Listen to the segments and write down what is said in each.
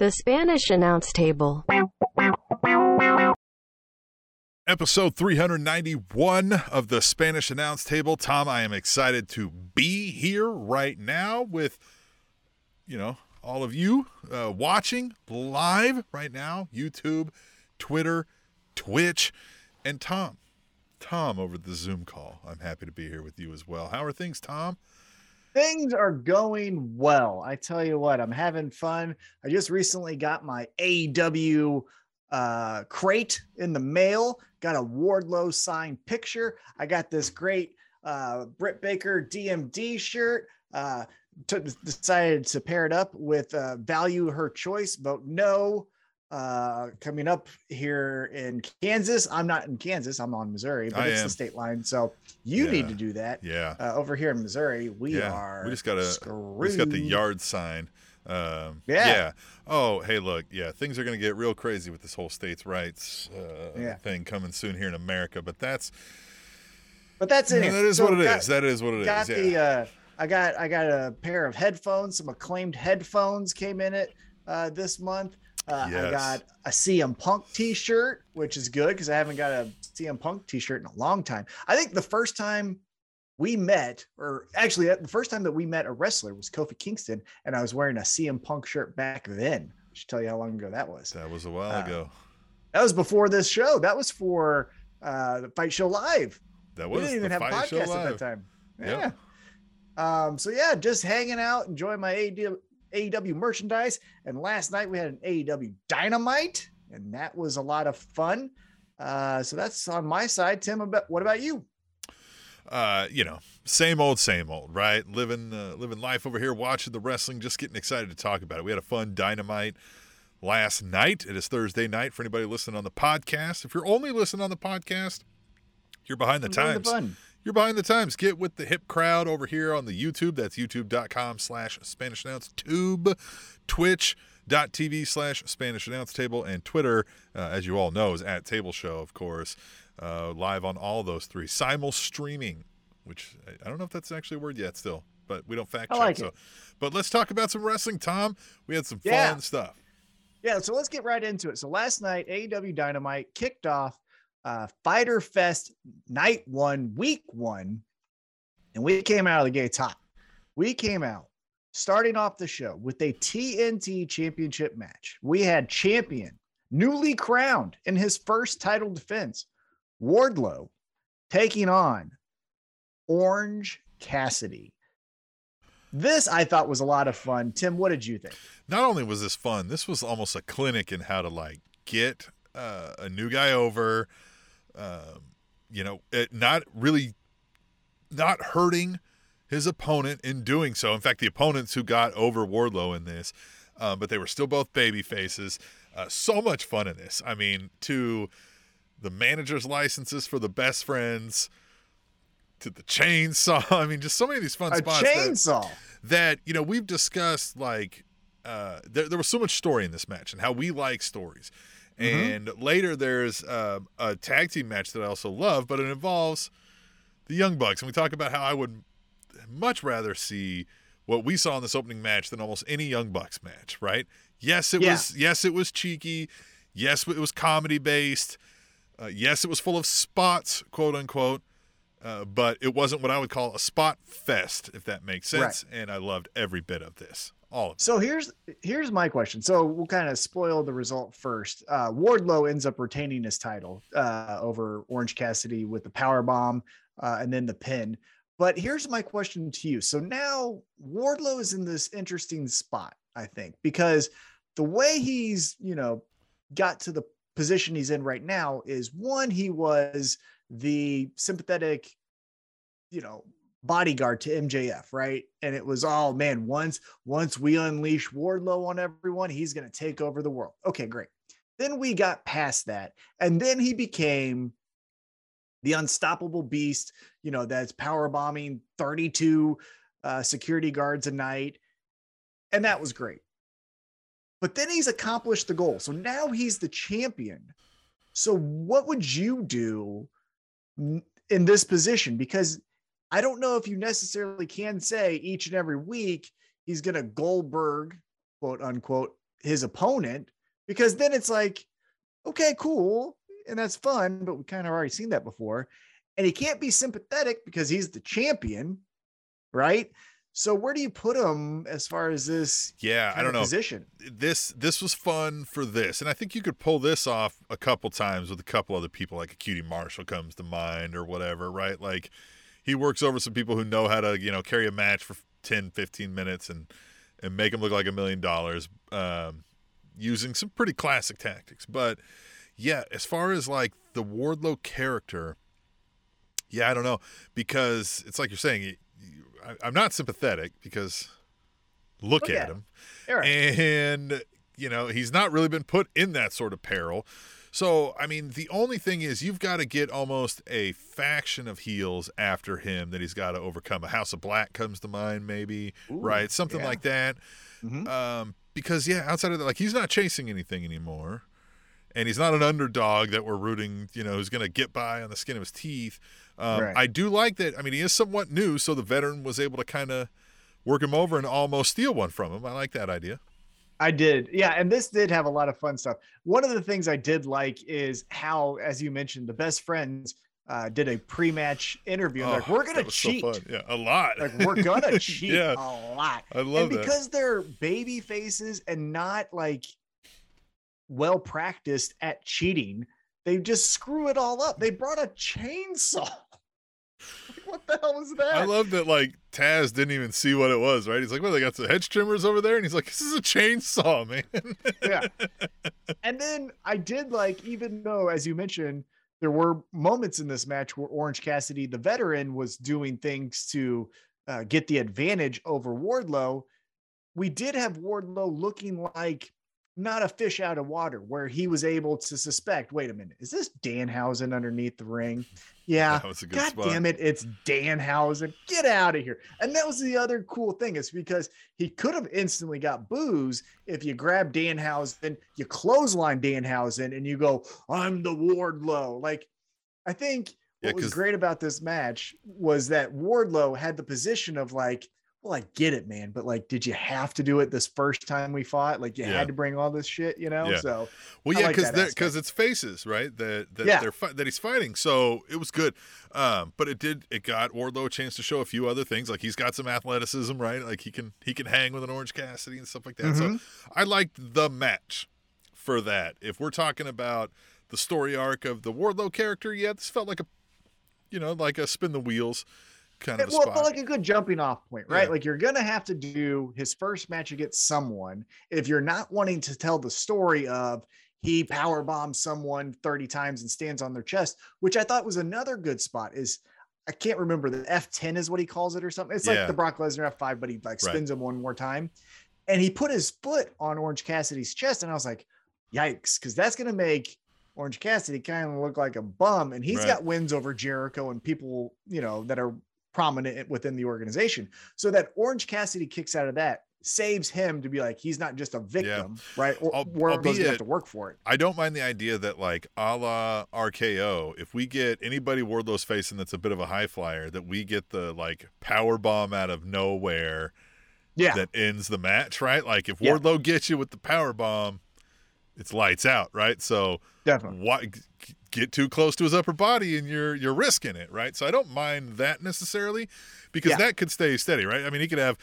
The Spanish announce table. Episode 391 of the Spanish announce table. Tom, I am excited to be here right now with, you know, all of you uh, watching live right now YouTube, Twitter, Twitch, and Tom. Tom over the Zoom call. I'm happy to be here with you as well. How are things, Tom? Things are going well. I tell you what, I'm having fun. I just recently got my AEW uh, crate in the mail. Got a Wardlow signed picture. I got this great uh, Britt Baker DMD shirt. Uh, t- decided to pair it up with uh, Value Her Choice. Vote no uh, coming up here in Kansas. I'm not in Kansas. I'm on Missouri, but I it's am. the state line. So you Yeah. need to do that. Yeah. Uh, over here in Missouri, we yeah. are. We just got a we just got the yard sign. Um, Yeah. Oh, hey, look. Yeah, things are going to get real crazy with this whole states' rights uh, Yeah. thing coming soon here in America. But that's But that's it. that is So what it is. got- That is what it is. got Yeah. the uh I got I got a pair of headphones, some acclaimed headphones came in it uh this month. Uh, I got a CM Punk t-shirt, which is good because I haven't got a CM Punk t-shirt in a long time. I think the first time we met, or actually uh, the first time that we met a wrestler was Kofi Kingston, and I was wearing a CM Punk shirt back then. I should tell you how long ago that was. that was a while uh, ago. That was before this show. That was for uh the Fight Show Live. That We was didn't even the have a podcast at that time. Yep. Yeah. Um, so yeah, just hanging out, enjoying my AEW, AEW merchandise. And last night we had an AEW Dynamite, and that was a lot of fun. Uh, so that's on my side. Tim, about what about you? uh, you know, same old, same old, right? Living, uh, living life over here, watching the wrestling, just getting excited to talk about it. We had a fun dynamite last night. It is Thursday night for anybody listening on the podcast. If you're only listening on the podcast, you're behind the times. fun. You're behind the times. Get with the hip crowd over here on the YouTube. That's youtube.com slash Spanish Announce Tube, twitch.tv slash Spanish Announce Table, and Twitter, uh, as you all know, is at Table Show, of course. Uh, live on all those three. Simul streaming, which I, don't know if that's actually a word yet still, but we don't fact check. like so. it. But let's talk about some wrestling, Tom. We had some Yeah. fun stuff. Yeah, so let's get right into it. So last night, AEW Dynamite kicked off uh, Fighter Fest night one, week one, and we came out of the gates hot. We came out starting off the show with a TNT championship match. We had champion, newly crowned in his first title defense, Wardlow, taking on Orange Cassidy. This I thought was a lot of fun. Tim, what did you think? not only was this fun, this was almost a clinic in how to like get uh, a new guy over. Um, you know, it not really not hurting his opponent in doing so. In fact, the opponents who got over Wardlow in this, uh, but they were still both baby faces. Uh, so much fun in this. I mean, to the manager's licenses for the best friends, to the chainsaw. I mean, just so many of these fun A spots. that- chainsaw. that you know we've discussed like uh there, there was so much story in this match and how we like stories Mhm. and later there's uh, a tag team match that i also love but it involves the young bucks. And we talk about how i would much rather see what we saw in this opening match than almost any young bucks match right? Yes it Yeah. was yes it was cheeky. Yes it was comedy based uh, yes it was full of spots quote unquote. Uh, but it wasn't what I would call a spot fest, if that makes sense. And I loved every bit of this, all. So here's here's my question. So we'll kind of spoil the result first. Uh, Wardlow ends up retaining his title uh, over Orange Cassidy with the power bomb uh, and then the pin. But here's my question to you. So now Wardlow is in this interesting spot, I think, because the way he's you know got to the position he's in right now is one he was the sympathetic, you know, bodyguard to MJF, right? And it was all man, once once we unleash Wardlow on everyone, he's going to take over the world. Okay, great. Then we got past that, and then he became the unstoppable beast, you know, that's power bombing 32 uh, security guards a night, and that was great. But then he's accomplished the goal. So now he's the champion. So what would you do in this position? Because I don't know if you necessarily can say each and every week he's going to Goldberg, quote unquote, his opponent because then it's like, okay, cool, and that's fun, but we kind of already seen that before. And he can't be sympathetic because he's the champion, right? So where do you put him as far as this? Yeah, I don't know. Position. This this was fun for this, and I think you could pull this off a couple times with a couple other people, like a QT Marshall comes to mind or whatever, right? Like he works over some people who know how to you know carry a match for 10, 15 minutes and and make them look like a million dollars, um, using some pretty classic tactics. But yeah, as far as like the Wardlow character, yeah, I don't know because it's like you're saying I, am not sympathetic because look, look at, at, him, Eric. and you know he's not really been put in that sort of peril. So I mean, the only thing is you've got to get almost a faction of heels after him that he's got to overcome. A House of Black comes to mind, maybe Ooh, right, something yeah. like that. Mm-hmm. Um, because yeah, outside of that, like he's not chasing anything anymore, and he's not an underdog that we're rooting, you know, who's going to get by on the skin of his teeth. Um, right. I do like that. I mean, he is somewhat new, so the veteran was able to kind of work him over and almost steal one from him. I like that idea. I did. Yeah. And this did have a lot of fun stuff. One of the things I did like is how, as you mentioned, the best friends uh, did a pre-match interview. Oh, like, we're gonna cheat. So yeah, a lot. Like we're gonna cheat yeah. a lot. I love and because that. they're baby faces and not like well practiced at cheating, they just screw it all up. They brought a chainsaw. what the hell was that? I love that like Taz didn't even see what it was, right? He's like, Well, they got some hedge trimmers over there, and he's like, This is a chainsaw, man. yeah. And then I did like, even though as you mentioned, there were moments in this match where Orange Cassidy, the veteran, was doing things to uh, get the advantage over Wardlow. We did have Wardlow looking like not a fish out of water where he was able to suspect wait a minute is this danhausen underneath the ring? Yeah god spot. damn it it's danhausen. Get out of here. And that was the other cool thing is because he could have instantly got booze if you grab danhausen you clothesline danhausen and you go i'm the wardlow. Like i think what yeah, was great about this match was that wardlow had the position of like well, I get it, man, but like, did you have to do it this first time we fought? Like, you yeah. had to bring all this shit, you know? Yeah. So, well, yeah, because like because it's faces, right? That that yeah. they're fi- that he's fighting, so it was good. Um, but it did it got Wardlow a chance to show a few other things, like he's got some athleticism, right? Like he can he can hang with an Orange Cassidy and stuff like that. Mm-hmm. So I liked the match for that. If we're talking about the story arc of the Wardlow character, yeah, this felt like a you know like a spin the wheels kind of well, spot. like a good jumping off point, right? Yeah. Like you're gonna have to do his first match against someone if you're not wanting to tell the story of he power bombs someone 30 times and stands on their chest, which I thought was another good spot. Is I can't remember the F10 is what he calls it or something. It's yeah. like the Brock Lesnar F5, but he like spins right. him one more time. And he put his foot on Orange Cassidy's chest, and I was like, yikes, because that's gonna make Orange Cassidy kind of look like a bum, and he's right. got wins over Jericho and people, you know, that are prominent within the organization. So that Orange Cassidy kicks out of that saves him to be like he's not just a victim, yeah. right? Or Wardlow's gonna have to work for it. I don't mind the idea that like a la RKO, if we get anybody Wardlow's facing that's a bit of a high flyer, that we get the like power bomb out of nowhere. Yeah. That ends the match, right? Like if Wardlow yeah. gets you with the power bomb, it's lights out, right? So definitely why get too close to his upper body and you're you're risking it, right? So I don't mind that necessarily because yeah. that could stay steady, right? I mean, he could have,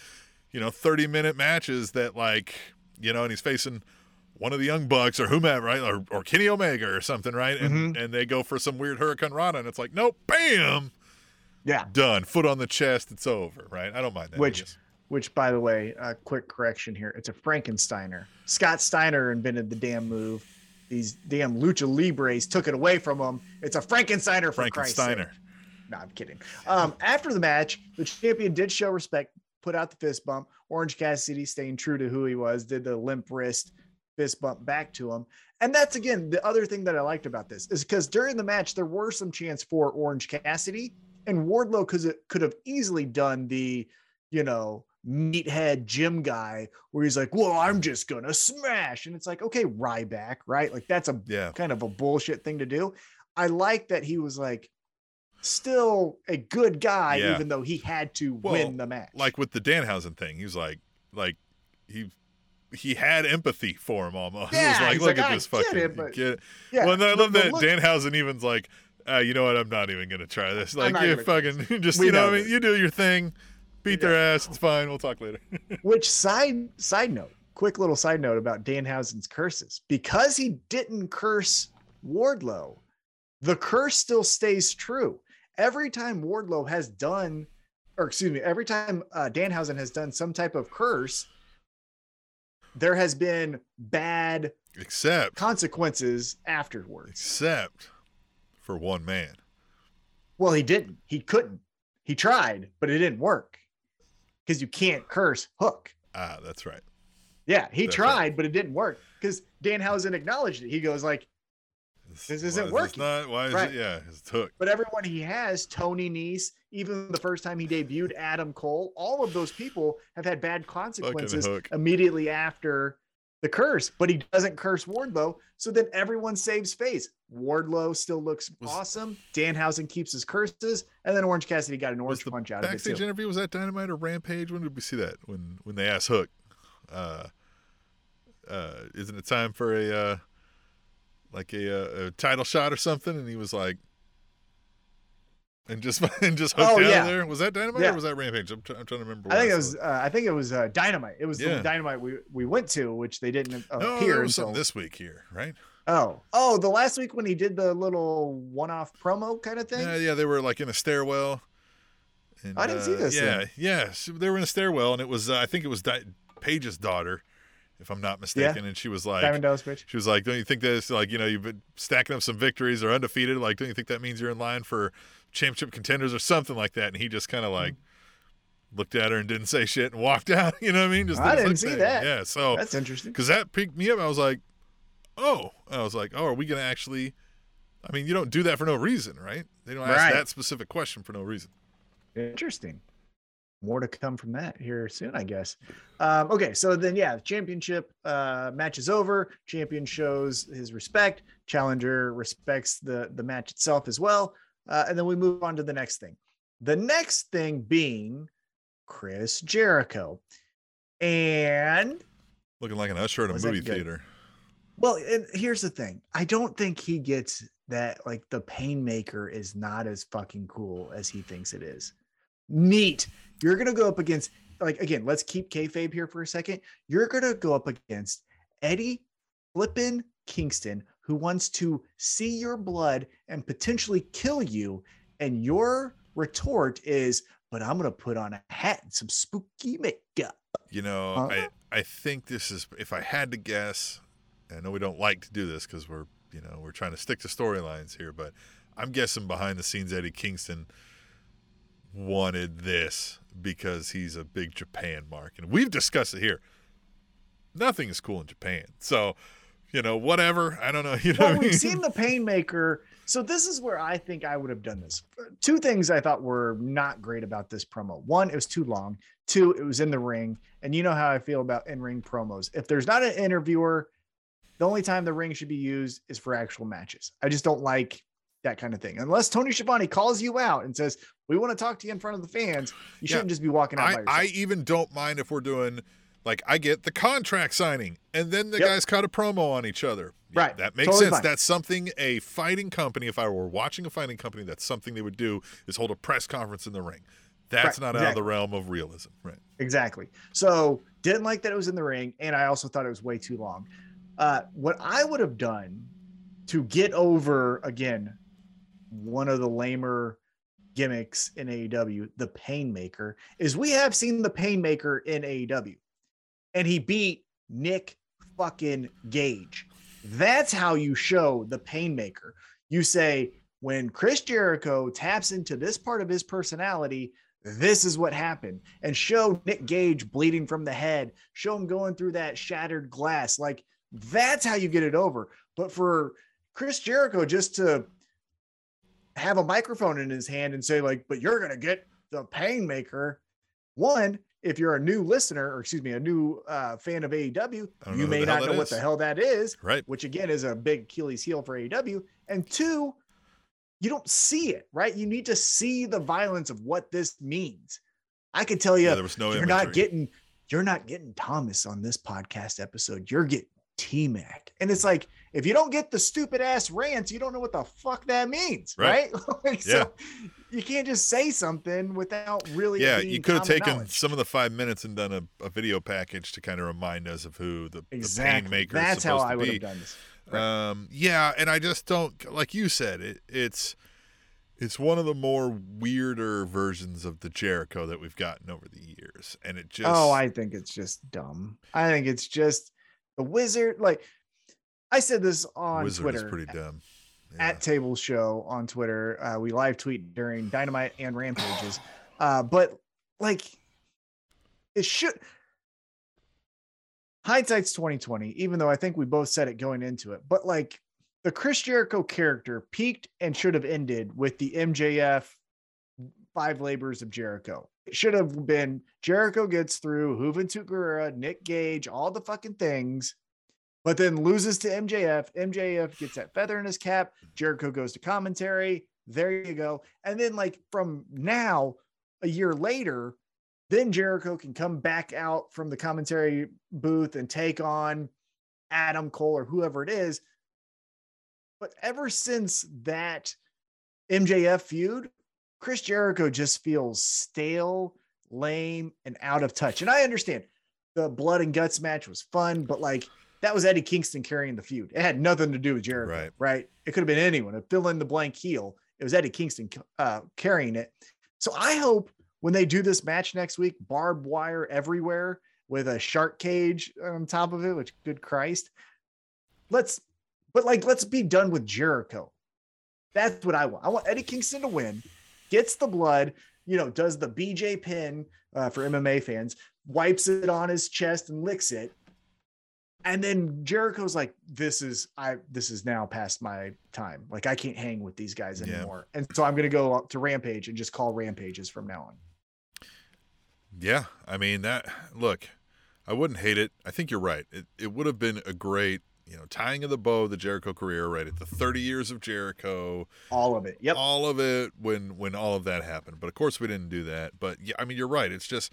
you know, 30 minute matches that like, you know, and he's facing one of the young bucks or whomever, right? Or, or Kenny Omega or something, right? And mm-hmm. and they go for some weird hurricanrana and it's like, nope, bam. Yeah. Done. Foot on the chest, it's over, right? I don't mind that. Which which by the way, a uh, quick correction here. It's a Frankensteiner. Scott Steiner invented the damn move these damn lucha libres took it away from him. It's a Frankensteiner for Christ's sake. No, I'm kidding. Um, after the match, the champion did show respect, put out the fist bump. Orange Cassidy, staying true to who he was, did the limp wrist fist bump back to him. And that's again the other thing that I liked about this is because during the match there were some chance for Orange Cassidy and Wardlow because it could have easily done the, you know, meathead gym guy where he's like, well, I'm just gonna smash. And it's like, okay, Ryback, right? Like that's a yeah. kind of a bullshit thing to do. I like that he was like still a good guy, yeah. even though he had to well, win the match. Like with the Danhausen thing, he was like, like he he had empathy for him almost. Yeah, it was like, he's look like, at "I this get fucking it, but- it. Yeah. well, and I love that look- Danhausen even's like, uh, you know what? I'm not even gonna try this. Like, you fucking just We you know, know what I mean, you do your thing, beat their ass. It's fine. We'll talk later. Which side side note, quick little side note about Danhausen's curses. Because he didn't curse Wardlow, the curse still stays true. Every time Wardlow has done, or excuse me, every time uh, Danhausen has done some type of curse, there has been bad except, consequences afterwards. except for one man. Well, he didn't. He couldn't. He tried, but it didn't work because you can't curse Hook. Ah, that's right. Yeah, he That's tried, right. but it didn't work because Danhausen acknowledged it. He goes like, This isn't why is working. not why is Right. it? Yeah, it's hook. but everyone he has, Tony Nese, even the first time he debuted, Adam Cole, all of those people have had bad consequences immediately after the curse. But he doesn't curse Wardlow, so then everyone saves face. Wardlow still looks Was- awesome. Danhausen keeps his curses, and then Orange Cassidy got an orange punch out of it backstage interview was that Dynamite or Rampage? When did we see that? When when they asked Hook, uh, uh, isn't it time for a uh, like a, uh, a title shot or something? And he was like, and just and just hooked Oh, out yeah. there. Was that Dynamite Yeah. or was that Rampage? I'm, try- I'm trying to remember. I think it was. Uh, I think it was uh, Dynamite. It was Yeah. the Dynamite we, we went to, which they didn't uh, No, appear there was until this week here, right? Oh, oh, the last week when he did the little one-off promo kind of thing. Yeah, yeah, they were like in a stairwell. And, I didn't see uh, this Yeah, then. yeah, they were in a stairwell, and it was uh, I think it was Di- Page's daughter, if I'm not mistaken, and she was like, Diamond Dallas Page. she was like, "Don't you think that's like you know you've been stacking up some victories or undefeated? Like, don't you think that means you're in line for championship contenders or something like that?" And he just kind of like looked at her and didn't say shit and walked out. You know what I mean? Just I didn't see thing. that. Yeah, so That's interesting. because that piqued me up. I was like, oh, I was like, oh, are we gonna actually? I mean, you don't do that for no reason, right? They don't ask Right. that specific question for no reason. Interesting. More to come from that here soon, I guess. Um, okay, so then yeah, the championship uh, match is over. Champion shows his respect. Challenger respects the the match itself as well. Uh, and then we move on to the next thing. The next thing being Chris Jericho, and Looking like an usher at a movie theater. Well, and here's the thing. I don't think he gets that like the Painmaker is not as fucking cool as he thinks it is. Neat. You're gonna go up against like again, let's keep kayfabe here for a second. You're gonna go up against Eddie Flippin Kingston, who wants to see your blood and potentially kill you, and your retort is, but I'm gonna put on a hat and some spooky makeup. You know, Huh? I I think this is if I had to guess. I know we don't like to do this because we're you know we're trying to stick to storylines here, but I'm guessing behind the scenes Eddie Kingston wanted this because he's a big Japan mark, and we've discussed it here. Nothing is cool in Japan, so you know whatever. I don't know. You know, well, we've mean? seen the Painmaker. So this is where I think I would have done this. Two things I thought were not great about this promo. One, it was too long. Two, it was in the ring, and you know how I feel about in-ring promos. If there's not an interviewer, the only time the ring should be used is for actual matches. I just don't like that kind of thing. Unless Tony Schiavone calls you out and says, "We want to talk to you in front of the fans," you Yeah. shouldn't just be walking out by I, yourself. I even don't mind if we're doing like I get the contract signing and then the Yep. guys cut a promo on each other. Yeah, Right. That makes Totally sense. fine. That's something a fighting company, if I were watching a fighting company, that's something they would do is hold a press conference in the ring. That's Right, not out of the realm of realism. Right. Exactly. So didn't like that it was in the ring, and I also thought it was way too long. Uh, what I would have done to get over again one of the lamer gimmicks in AEW, the Painmaker, is we have seen the Painmaker in AEW, and he beat Nick fucking Gage. That's how you show the Painmaker. You say when Chris Jericho taps into this part of his personality, this is what happened and show Nick Gage bleeding from the head, show him going through that shattered glass. Like that's how you get it over. But for Chris Jericho just to have a microphone in his hand and say, like, but you're gonna get the painmaker. One, if you're a new listener, or excuse me, a new uh, fan of AEW, you may not know what the hell that is Right. which again is a big Achilles heel for AEW. And two, you don't see it, right? You need to see the violence of what this means. I could tell you, Yeah, there was no you're imagery. not getting you're not getting Thomas on this podcast episode. You're getting T Mac. And it's like, if you don't get the stupid ass rants, you don't know what the fuck that means. Right. Right. like, So you can't just say something without really. Yeah, you could have taken knowledge. some of the five minutes and done a, a video package to kind of remind us of who the, the pain maker That's is how supposed I would have done this. Right. Um, yeah, and I just don't like you said it. It's it's one of the more weirder versions of the Jericho that we've gotten over the years, and it just oh, I think it's just dumb. I think it's just the wizard. Like I said this on Wizard Twitter is pretty dumb. Yeah. at Table Show on Twitter. Uh, we live tweet during Dynamite and Rampages. Uh, but like, it should. Hindsight's twenty twenty. Even though I think we both said it going into it, but like the Chris Jericho character peaked and should have ended with the MJF Five Labors of Jericho. It should have been Jericho gets through Juventud Guerrera, Nick Gage, all the fucking things but then loses to MJF. MJF gets that feather in his cap. Jericho goes to commentary. There you go. And then, like, from now, a year later, then Jericho can come back out from the commentary booth and take on Adam Cole or whoever it is. But ever since that MJF feud, Chris Jericho just feels stale, lame, and out of touch. And I understand the blood and guts match was fun, but like that was Eddie Kingston carrying the feud. It had nothing to do with Jericho, Right. right? It could have been anyone. A fill in the blank heel. It was Eddie Kingston uh, carrying it. So I hope when they do this match next week, barbed wire everywhere with a shark cage on top of it, which good Christ. Let's, but like, let's be done with Jericho. That's what I want. I want Eddie Kingston to win, gets the blood, you know, does the BJ Penn uh, for MMA fans, wipes it on his chest and licks it. And then Jericho's like, this is I this is now past my time. Like I can't hang with these guys Yeah. anymore. And so I'm gonna go to Rampage and just call Rampages from now on. Yeah, I mean that. Look, I wouldn't hate it. I think you're right. It it would have been a great, you know, tying of the bow of the Jericho career, right at the 30 years of Jericho, All of it. Yep. all of it when when all of that happened. But of course, we didn't do that. But yeah, I mean, you're right. It's just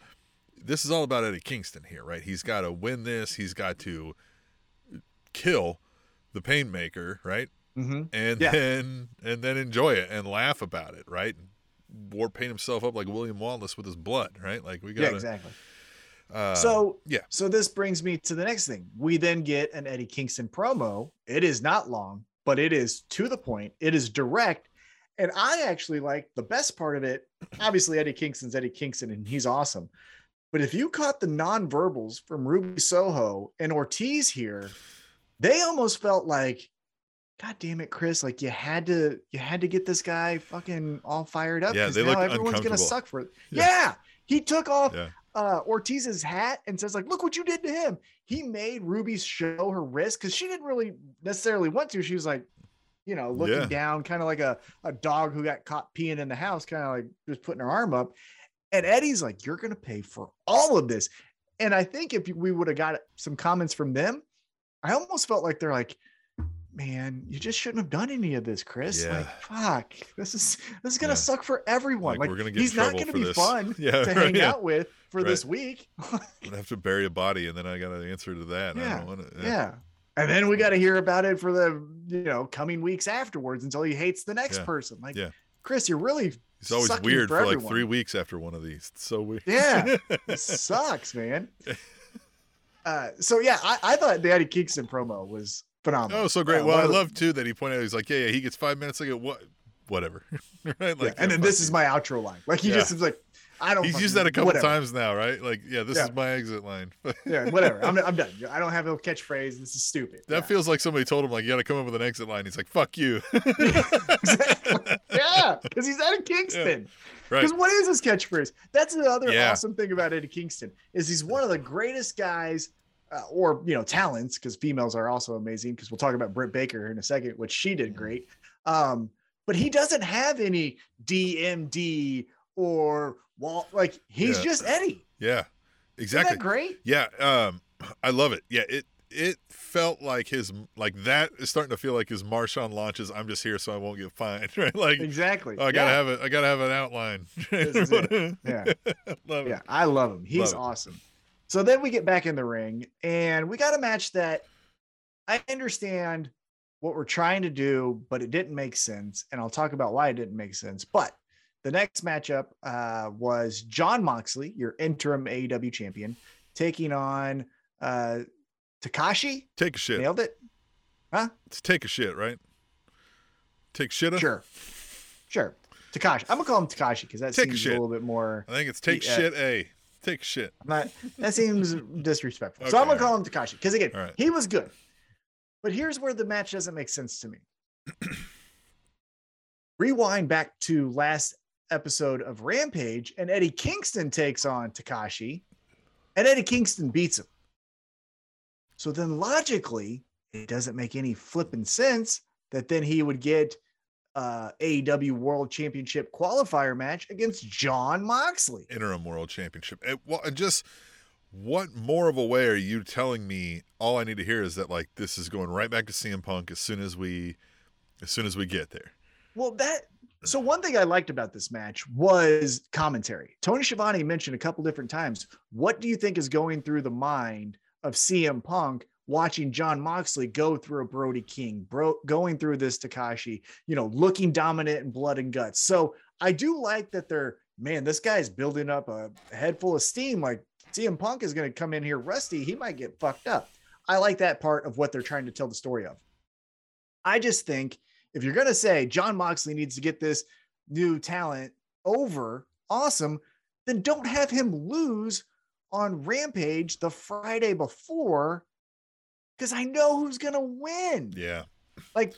this is all about Eddie Kingston here, right? He's got to win this. He's got to kill the Painmaker, right? Mm-hmm. and Yeah. then and then enjoy it and laugh about it, right? War paint himself up like William Wallace with his blood, right? Like we got Yeah, exactly. Uh, so yeah. So this brings me to the next thing. We then get an Eddie Kingston promo. It is not long, but it is to the point. It is direct. And I actually like the best part of it. Obviously, Eddie Kingston's Eddie Kingston, and he's awesome. But if you caught the nonverbals from Ruby Soho and Ortiz here, they almost felt like, God damn it, Chris! Like you had to, you had to get this guy fucking all fired up. Yeah, they now everyone's gonna suck for it. Yeah. yeah, he took off Yeah. uh Ortiz's hat and says like look what you did to him. He made Ruby show her wrist cuz she didn't really necessarily want to. She was like you know, looking Yeah. down kind of like a a dog who got caught peeing in the house, kind of like just putting her arm up. And Eddie's like you're going to pay for all of this. And I think if we would have got some comments from them, I almost felt like they're like Man, you just shouldn't have done any of this, Chris. Like, fuck, this is this is gonna Yeah. suck for everyone. Like, Like, we're gonna get he's not gonna be this. fun Yeah, to hang yeah. out with for Right. this week. I'm gonna have to bury a body, and then I got to answer to that. Yeah, to. yeah. And then we got to hear about it for the you know coming weeks afterwards until he hates the next Yeah, person. Like, yeah. Chris, you're really It's always weird for for, like three weeks after one of these. It's so weird. Yeah. it sucks, man. Uh, so yeah, I, I thought the Eddie Kingston promo was phenomenal. oh, so great. Uh, well, I the- love too that he pointed out. He's like, yeah, yeah. He gets five minutes. I go, what? Whatever. right? Like, yeah, and then this is my outro line. Like he Yeah. just is like, I don't. He's used that a couple whatever. times now, right? Like, yeah, this Yeah. is my exit line. Yeah, whatever. I'm, I'm done. I don't have a catchphrase. This is stupid. That Yeah. feels like somebody told him, like, you got to come up with an exit line. He's like, fuck you. exactly. Yeah, because he's Eddie Kingston. Right. Because what is his catchphrase? That's the other Yeah. awesome thing about Eddie Kingston is he's one of the greatest guys, uh, or you know, talents. Because females are also amazing. Because we'll talk about Britt Baker in a second, which she did great. Um, but he doesn't have any DMD or Walt. Like he's Yeah. just Eddie. Yeah, Isn't exactly. that great? Yeah, um, I love it. Yeah, it it felt like his like that is starting to feel like his Marshawn Lynch's. I'm just here so I won't get fined, right? Like, Exactly. oh, I gotta yeah. have it. I gotta have an outline. It. Yeah. love Yeah. it. I love him. He's Love it. awesome. So then we get back in the ring and we got a match that I understand what we're trying to do, but it didn't make sense. And I'll talk about why it didn't make sense. But the next matchup uh, was Jon Moxley, your interim AEW champion, taking on uh, Takashi. Take a shit. Nailed it. Huh? It's take a shit, right? Take shit. Sure. Sure. Takashi. I'm gonna call him Takashi because that Take a seems a, shit. little bit more. I think it's take Yeah. shit A. Take a shit. Not that seems disrespectful. so I'm gonna call him Takashi because again, right. he was good. But here's where the match doesn't make sense to me. Rewind back to last episode of Rampage, and Eddie Kingston takes on Takashi, and Eddie Kingston beats him. So then logically, it doesn't make any flipping sense that then he would get uh AEW World Championship qualifier match against Jon Moxley. interim world championship. And, well, and just what more of a way are you telling me? All I need to hear is that like this is going right back to CM Punk as soon as we, as soon as we get there. Well, that so one thing I liked about this match was commentary. Tony Schiavone mentioned a couple different times. What do you think is going through the mind of CM Punk watching Jon Moxley go through a Brody King, bro, going through this Takashi, you know, looking dominant in blood and guts. So I do like that they're man, this guy's building up a head full of steam. Like CM Punk is going to come in here rusty. He might get fucked up. I like that part of what they're trying to tell the story of. I just think if you're going to say Jon Moxley needs to get this new talent over, awesome, then don't have him lose on Rampage the Friday before because I know who's going to win. Yeah, Like,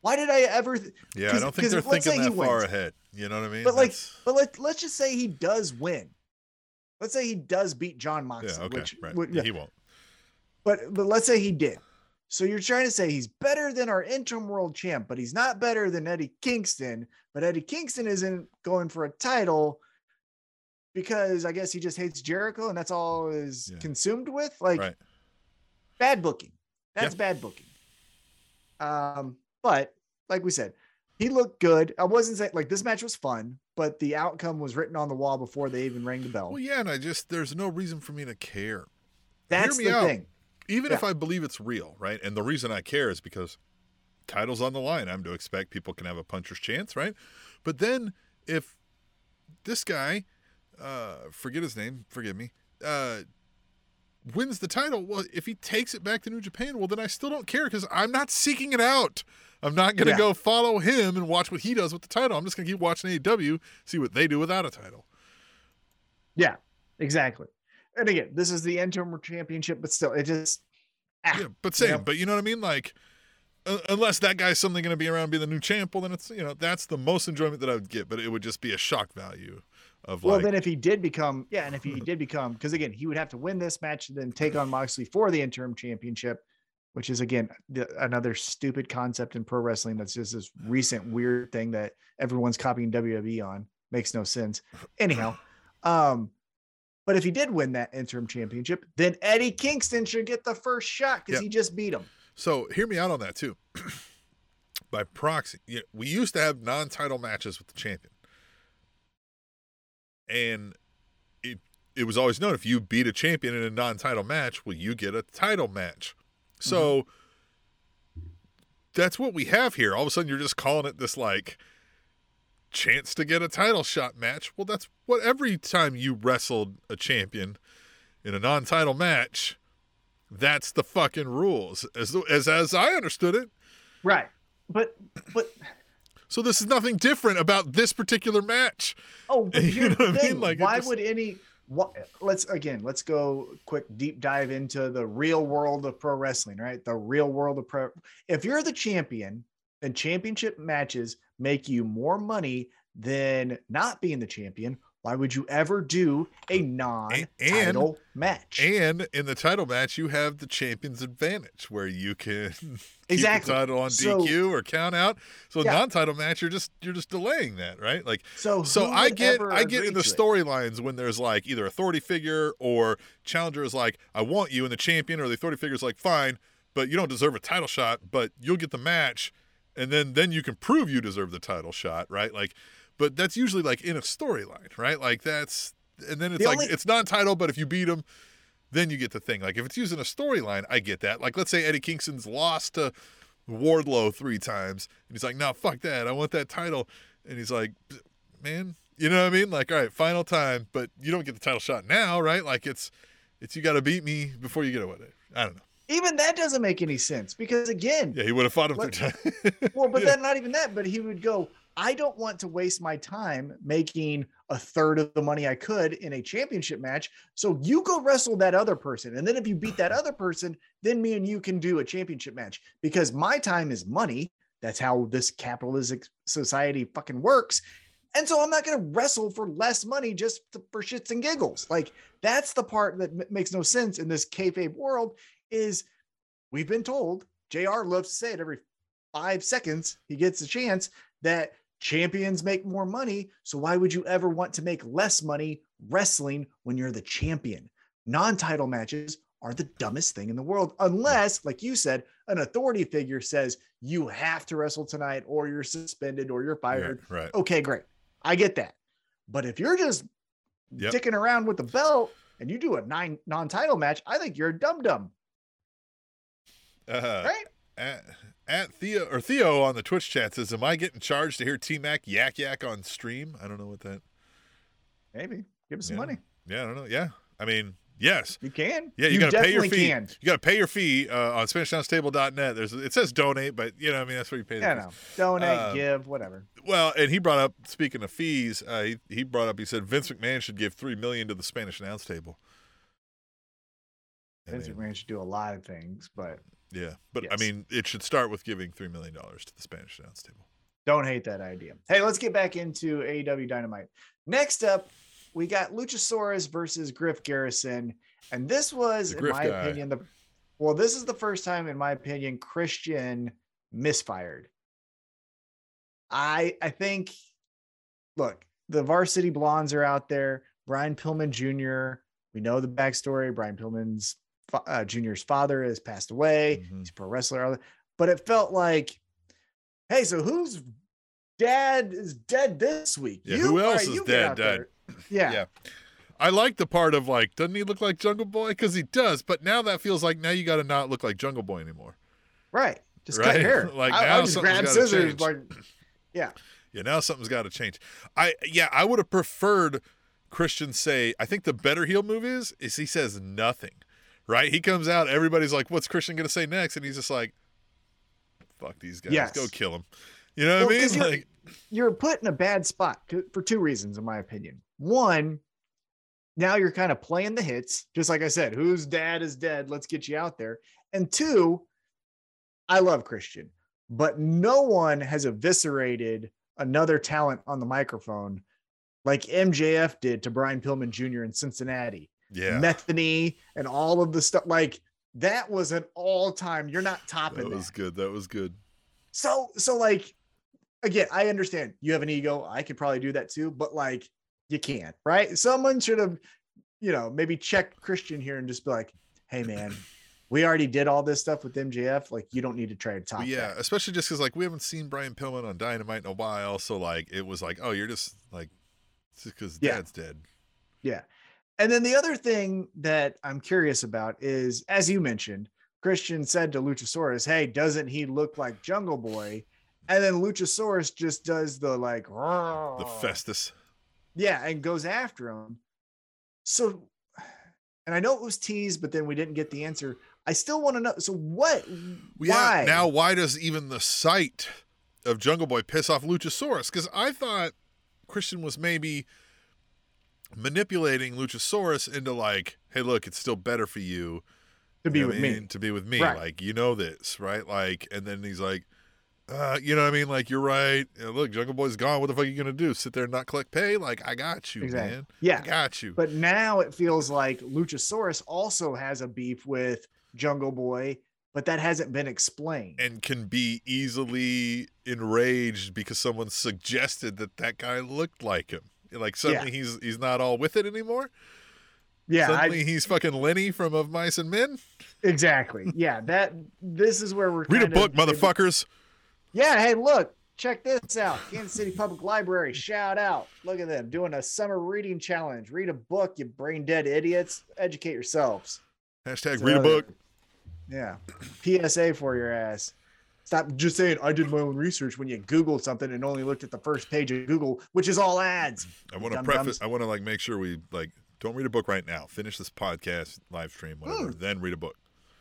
why did I ever? th- yeah. I don't think they're thinking that far ahead. You know what I mean? But like, but let, let's just say he does win. Let's say he does beat Jon Moxley, yeah, okay, which right. would- yeah, He won't. but but let's say he did. So you're trying to say he's better than our interim world champ, but he's not better than Eddie Kingston. But Eddie Kingston isn't going for a title because I guess he just hates Jericho and that's all is Yeah. consumed with. Like Right. bad booking. That's Yeah. bad booking. Um, but like we said, he looked good. I wasn't saying like this match was fun, but the outcome was written on the wall before they even rang the bell. Well, yeah, and I just there's no reason for me to care. That's the out. thing. Even Yeah. if I believe it's real, right? And the reason I care is because titles on the line. I'm to expect people can have a puncher's chance, right? But then if this guy, uh, forget his name, forgive me, uh, wins the title, well, if he takes it back to New Japan, well, then I still don't care because I'm not seeking it out. I'm not going to Yeah. go follow him and watch what he does with the title. I'm just going to keep watching AEW, see what they do without a title. Yeah, exactly. And again, this is the interim championship, but still, it just ah, Yeah, but same. Yeah. But you know what I mean? Like, uh, unless that guy's suddenly going to be around, be the new champ, well, then it's you know that's the most enjoyment that I would get. But it would just be a shock value of well, like, then if he did become, yeah, and if he did become, because again, he would have to win this match and then take on Moxley for the interim championship, which is again the, another stupid concept in pro wrestling. That's just this recent weird thing that everyone's copying WWE on. Makes no sense. Anyhow, um, but if he did win that interim championship, then Eddie Kingston should get the first shot because Yep. he just beat him. So hear me out on that too. By proxy, we used to have non-title matches with the champion, and it it was always known if you beat a champion in a non-title match, well, you get a title match. So mm-hmm. that's what we have here. All of a sudden, you're just calling it this like chance to get a title shot match. Well, that's what every time you wrestled a champion in a non-title match that's the fucking rules as as as I understood it. Right. But but So this is nothing different about this particular match. Oh, You know what I mean? Like, why just- would any? What, let's again, let's go quick deep dive into the real world of pro wrestling. Right, the real world of pro. If you're the champion, and championship matches make you more money than not being the champion, why would you ever do a non-title match? And in the title match, you have the champion's advantage where you can keep Exactly. the title on So- DQ or count out. So Yeah. non-title match, you're just you're just delaying that, right? Like so so I get I get in the storylines when there's like either authority figure or challenger is like I want you and the champion or the authority figure is like fine, but you don't deserve a title shot, but you'll get the match and then then you can prove you deserve the title shot, right? Like but that's usually like in a storyline, right? Like that's and then it's The like only- it's non-title, but if you beat him, then you get the thing. Like if it's using a storyline, I get that. Like let's say Eddie Kingston's lost to Wardlow three times, and he's like, "No, fuck that. I want that title." And he's like, "Man, you know what I mean? Like, all right, final time, but you don't get the title shot now, right? Like it's it's you got to beat me before you get away. I don't know. Even that doesn't make any sense because again, Yeah, he would have fought him time. well, but Yeah. then not even that, but he would go, I don't want to waste my time making a third of the money I could in a championship match. So you go wrestle that other person. And then if you beat that other person, then me and you can do a championship match because my time is money. That's how this capitalistic society fucking works. And so I'm not going to wrestle for less money just to- for shits and giggles. Like that's the part that m- makes no sense in this kayfabe world is we've been told, JR loves to say it every five seconds, he gets a chance that champions make more money. So why would you ever want to make less money wrestling when you're the champion? Non-title matches are the dumbest thing in the world, unless, like you said, an authority figure says you have to wrestle tonight, or you're suspended, or you're fired. right, right. Okay, great. I get that. But if you're just Yep. dicking around with the belt and you do a nine non-title match, I think you're a dum dum, Uh, right? at, at Theo or Theo on the Twitch chat says, "Am I getting charged to hear T Mac yak yak on stream?" I don't know what that. Maybe give us some Yeah. money. Yeah, I don't know. Yeah, I mean, yes. You can. Yeah, you, got to pay your fee. Can. You got to pay your fee uh, on SpanishAnnounceTable.net. There's it says donate, but you know, I mean, that's where you pay. The Yeah, no. Donate, Um, give, whatever. Well, and he brought up speaking of fees, uh, he, he brought up he said Vince McMahon should give three million to the Spanish announce table. I Vince mean, McMahon should do a lot of things, but yeah, but I mean, it should start with giving three million dollars to the Spanish announce table. don't hate that idea. Hey, let's get back into AEW Dynamite. Next up, we got Luchasaurus versus Griff Garrison, and this was, in my guy. opinion, the well, this is the first time, in my opinion, Christian misfired. I I think, look, the varsity blondes are out there. Brian Pillman Jr. We know the backstory. Brian Pillman's uh, Jr.'s father has passed away. Mhm. He's a pro wrestler, but it felt like, hey, so whose dad is dead this week? Yeah, who All else is dead? Yeah, Yeah. I like the part of like, doesn't he look like Jungle Boy? Because he does, but now that feels like now you got to not look like Jungle Boy anymore. right. Just Right? cut hair. Like, I, now I just grab scissors. Like, yeah, Yeah, now something's got to change. I yeah, I would have preferred Christian say. I think the better heel move is is he says nothing, right? He comes out, everybody's like, "What's Christian gonna say next?" And he's just like, "Fuck these guys, Yes. go kill them." You know Well, what I mean? you're- Like, you're put in a bad spot for two reasons, in my opinion. One, now you're kind of playing the hits, just like I said, whose dad is dead? Let's get you out there. And two, I love Christian, but no one has eviscerated another talent on the microphone like MJF did to Brian Pillman Jr. in Cincinnati. Yeah, Metheny and all of the stuff. Like that was an all time. You're not topping that that. was good. That was good. So, so like, again, I understand you have an ego. I could probably do that too, but like, you can't, right? Someone should have, you know, maybe check Christian here and just be like, hey, man, we already did all this stuff with MJF. Like, you don't need to try to top yeah, that. especially just because like we haven't seen Brian Pillman on Dynamite in a while, so like it was like, oh, you're just like, just because Yeah. Dad's dead. Yeah. And then the other thing that I'm curious about is, as you mentioned, Christian said to Luchasaurus, hey, doesn't he look like Jungle Boy? And then Luchasaurus just does the like, The Festus. Yeah, and goes after him. So, and I know it was teased, but then we didn't get the answer. I still want to know. So, what? Why? Yeah, now why does even the sight of Jungle Boy piss off Luchasaurus? Because I thought Christian was maybe manipulating Luchasaurus into like, hey, look, it's still better for you to be you know with I me. To be with me. Right. Like, you know this, right? Like, and then he's like, uh, you know what I mean? Like, you're right. You know, look, Jungle Boy's gone. What the fuck are you gonna do? Sit there and not collect pay? Like, I got you, Exactly. man. Yeah. I got you. But now it feels like Luchasaurus also has a beef with Jungle Boy, but that hasn't been explained. and can be easily enraged because someone suggested that that guy looked like him. Like suddenly he's he's not all with it anymore. yeah, I- suddenly he's fucking Lenny from Of Mice and Men. exactly. Yeah, that this is where we're Read a book, of- motherfuckers. Yeah, hey, look, check this out. Kansas City Public Library, shout out. Look at them doing a summer reading challenge. Read a book, you brain dead idiots. Educate yourselves. Hashtag So read a book. Yeah. PSA for your ass. Stop just saying I did my own research when you Google something and only looked at the first page of Google, which is all ads. I want to preface. I want to like make sure we like don't read a book right now. Finish this podcast, live stream, whatever. Hmm. Then read a book.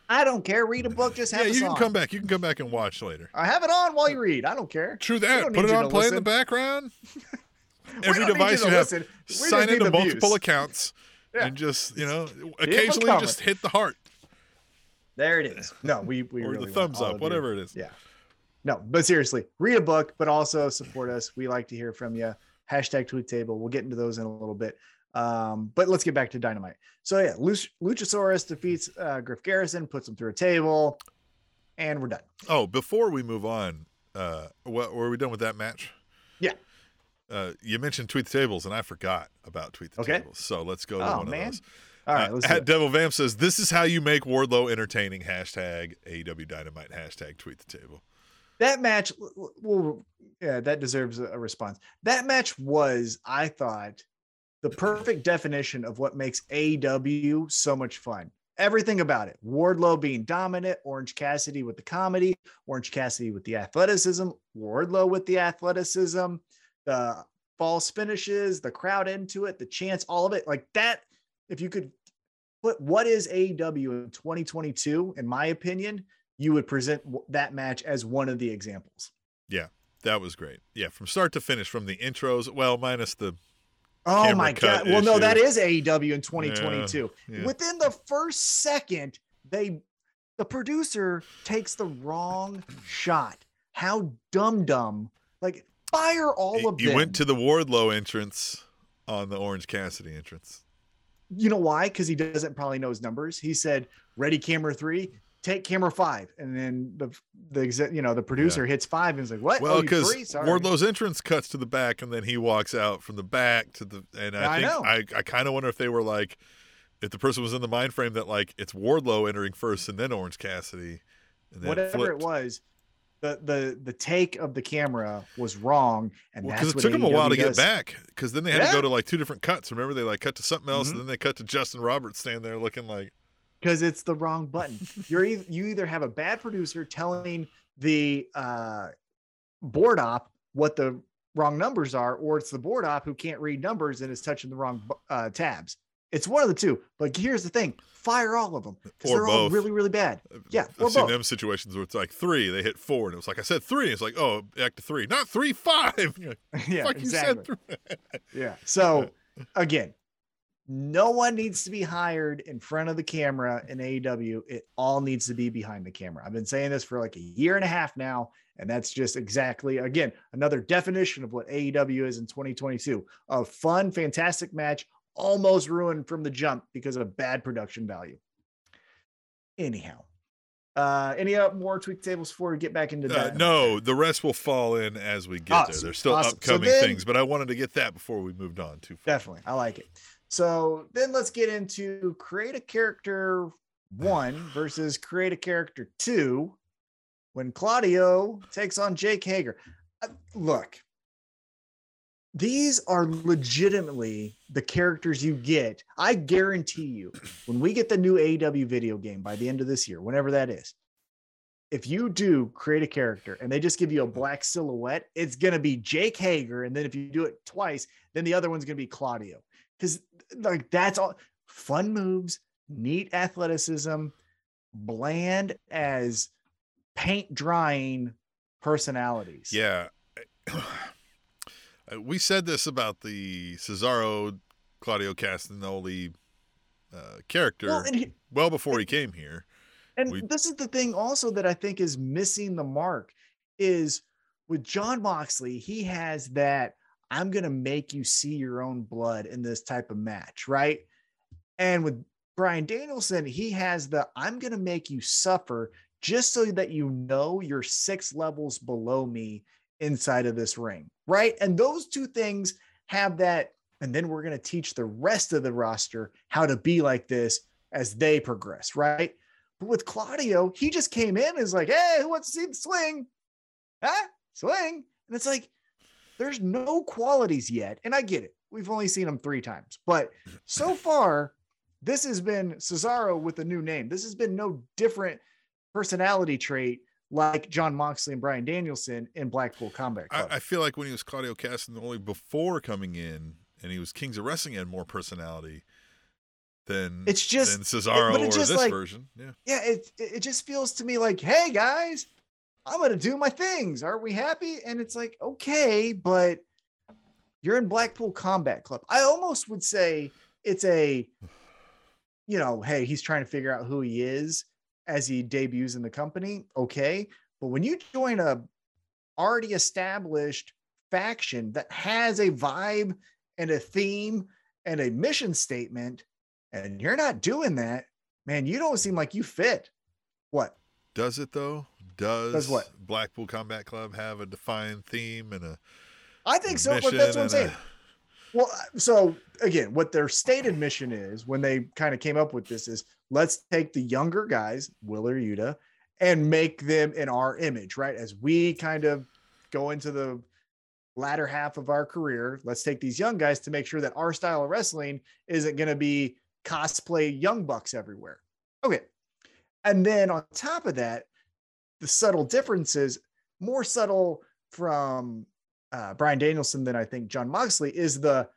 I don't care. Read a book, just have yeah, a you can come back. You can come back and watch later. I have it on while you read. I don't care. True that. Put it on play in the background. Every device to you have, listen. Sign into multiple views. accounts, Yeah. and just you know, occasionally just hit the heart There it is. No, we we or really the thumbs up, of you. whatever it is. Yeah. No, but seriously, read a book, but also support us. We like to hear from you. Hashtag tweet table. We'll get into those in a little bit. Um, but let's get back to dynamite. So yeah, Luch- Luchasaurus defeats uh, Griff Garrison, puts him through a table, and we're done. Oh, before we move on, uh, what were we done with that match? Yeah. Uh, you mentioned tweet the tables, and I forgot about tweet the Okay. tables. So let's go to Oh, one man. of those. All right, Uh, at. Devil Vamp says, "This is how you make Wardlow entertaining." Hashtag AEW Dynamite. Hashtag tweet the table. that match. Well, yeah, that deserves a a response. That match was, I thought, the perfect definition of what makes AEW so much fun. Everything about it. Wardlow being dominant, Orange Cassidy with the comedy, Orange Cassidy with the athleticism, Wardlow with the athleticism, the false finishes, the crowd into it, the chance, all of it. Like that, if you could put what is AEW in 2022, in my opinion, you would present that match as one of the examples. Yeah, that was great. Yeah, from start to finish, from the intros. Well, minus the Oh my god. Well, no, that is AEW in 2022. yeah. Within the first second, they the producer takes the wrong shot. How dumb dumb. Like fire all of you them. went to the Wardlow entrance on the Orange Cassidy entrance. You know why? Because he doesn't probably know his numbers. He said, ready camera three, take camera five. And then the the you know, the producer hits five and is like, What? Well, oh, because? Sorry. Wardlow's entrance cuts to the back, and then he walks out from the back to the. And I I think know. I, I kind of wonder if they were like, if the person was in the mind frame that like it's Wardlow entering first and then Orange Cassidy, and then whatever flipped. it was, the the the take of the camera was wrong, and Well, that's it took them a while to get back. Because then they had to go to like two different cuts. Remember, they like cut to something else, Mhm. and then they cut to Justin Roberts standing there looking like, because it's the wrong button. You're either, you either have a bad producer telling the uh, board op what the wrong numbers are, or it's the board op who can't read numbers and is touching the wrong uh, tabs. It's one of the two. But here's the thing: fire all of them because they're all really, really bad. Yeah, I've seen both. them situations where it's like three, they hit four, and it was like I said three. It's like oh, back to three, not three five. Like, yeah, exactly. you said three. Yeah. So again, no one needs to be hired in front of the camera in AEW. It all needs to be behind the camera. I've been saying this for like a year and a half now. And that's just exactly, again, another definition of what AEW is in 2022 a fun, fantastic match, almost ruined from the jump because of bad production value. Anyhow, uh, any uh, more tweak tables before we get back into Uh, that? no, the rest will fall in as we get there. Awesome, There's still awesome. So upcoming then- things, but I wanted to get that before we moved on too far. Definitely. I like it. So then let's get into create a character one versus create a character two when Claudio takes on Jake Hager. Uh, look, these are legitimately the characters you get. I guarantee you, when we get the new AW video game by the end of this year, whenever that is, if you do create a character and they just give you a black silhouette, it's going to be Jake Hager. And then if you do it twice, then the other one's going to be Claudio. Because like that's all fun moves, neat athleticism, bland as paint drying personalities. Yeah. Uh, we said this about the Cesaro Claudio Castagnoli uh, character Well, well, and he- before he came here. And We- this is the thing also that I think is missing the mark is with Jon Moxley, he has that I'm going to make you see your own blood in this type of match, right? And with Bryan Danielson, he has the I'm going to make you suffer just so that you know you're six levels below me inside of this ring, right? And those two things have that and then we're going to teach the rest of the roster how to be like this as they progress, right? But with Claudio, he just came in and is like, hey, who wants to see the swing? Huh? Swing. And it's like, there's no qualities yet. And I get it. We've only seen him three times, but so far, this has been Cesaro with a new name. This has been no different personality trait like Jon Moxley and Bryan Danielson in Blackpool Combat Club. I, I feel like when he was Claudio Castagnoli before coming in, and he was Kings of Wrestling, had more personality than It's just- than Cesaro it or just, this like- version. Yeah, yeah, it it it just feels to me like, hey guys, I'm gonna do my things. Aren't we happy? And it's like, okay, but you're in Blackpool Combat Club. I almost would say it's a, you know, hey, he's trying to figure out who he is as he debuts in the company. Okay, but when you join a already established faction that has a vibe and a theme and a mission statement, and you're not doing that, man, you don't seem like you fit. What? does it though? Does, Does what? Blackpool Combat Club have a defined theme and a I think so, but that's what I'm saying. a- Well, so again, what their stated mission is when they kind of came up with this is let's take the younger guys, Wheeler Yuta, and make them in our image, right? As we kind of go into the latter half of our career, let's take these young guys to make sure that our style of wrestling isn't going to be cosplay young bucks everywhere. Okay. And then on top of that, the subtle differences, more subtle from uh, Bryan Danielson than I think Jon Moxley is the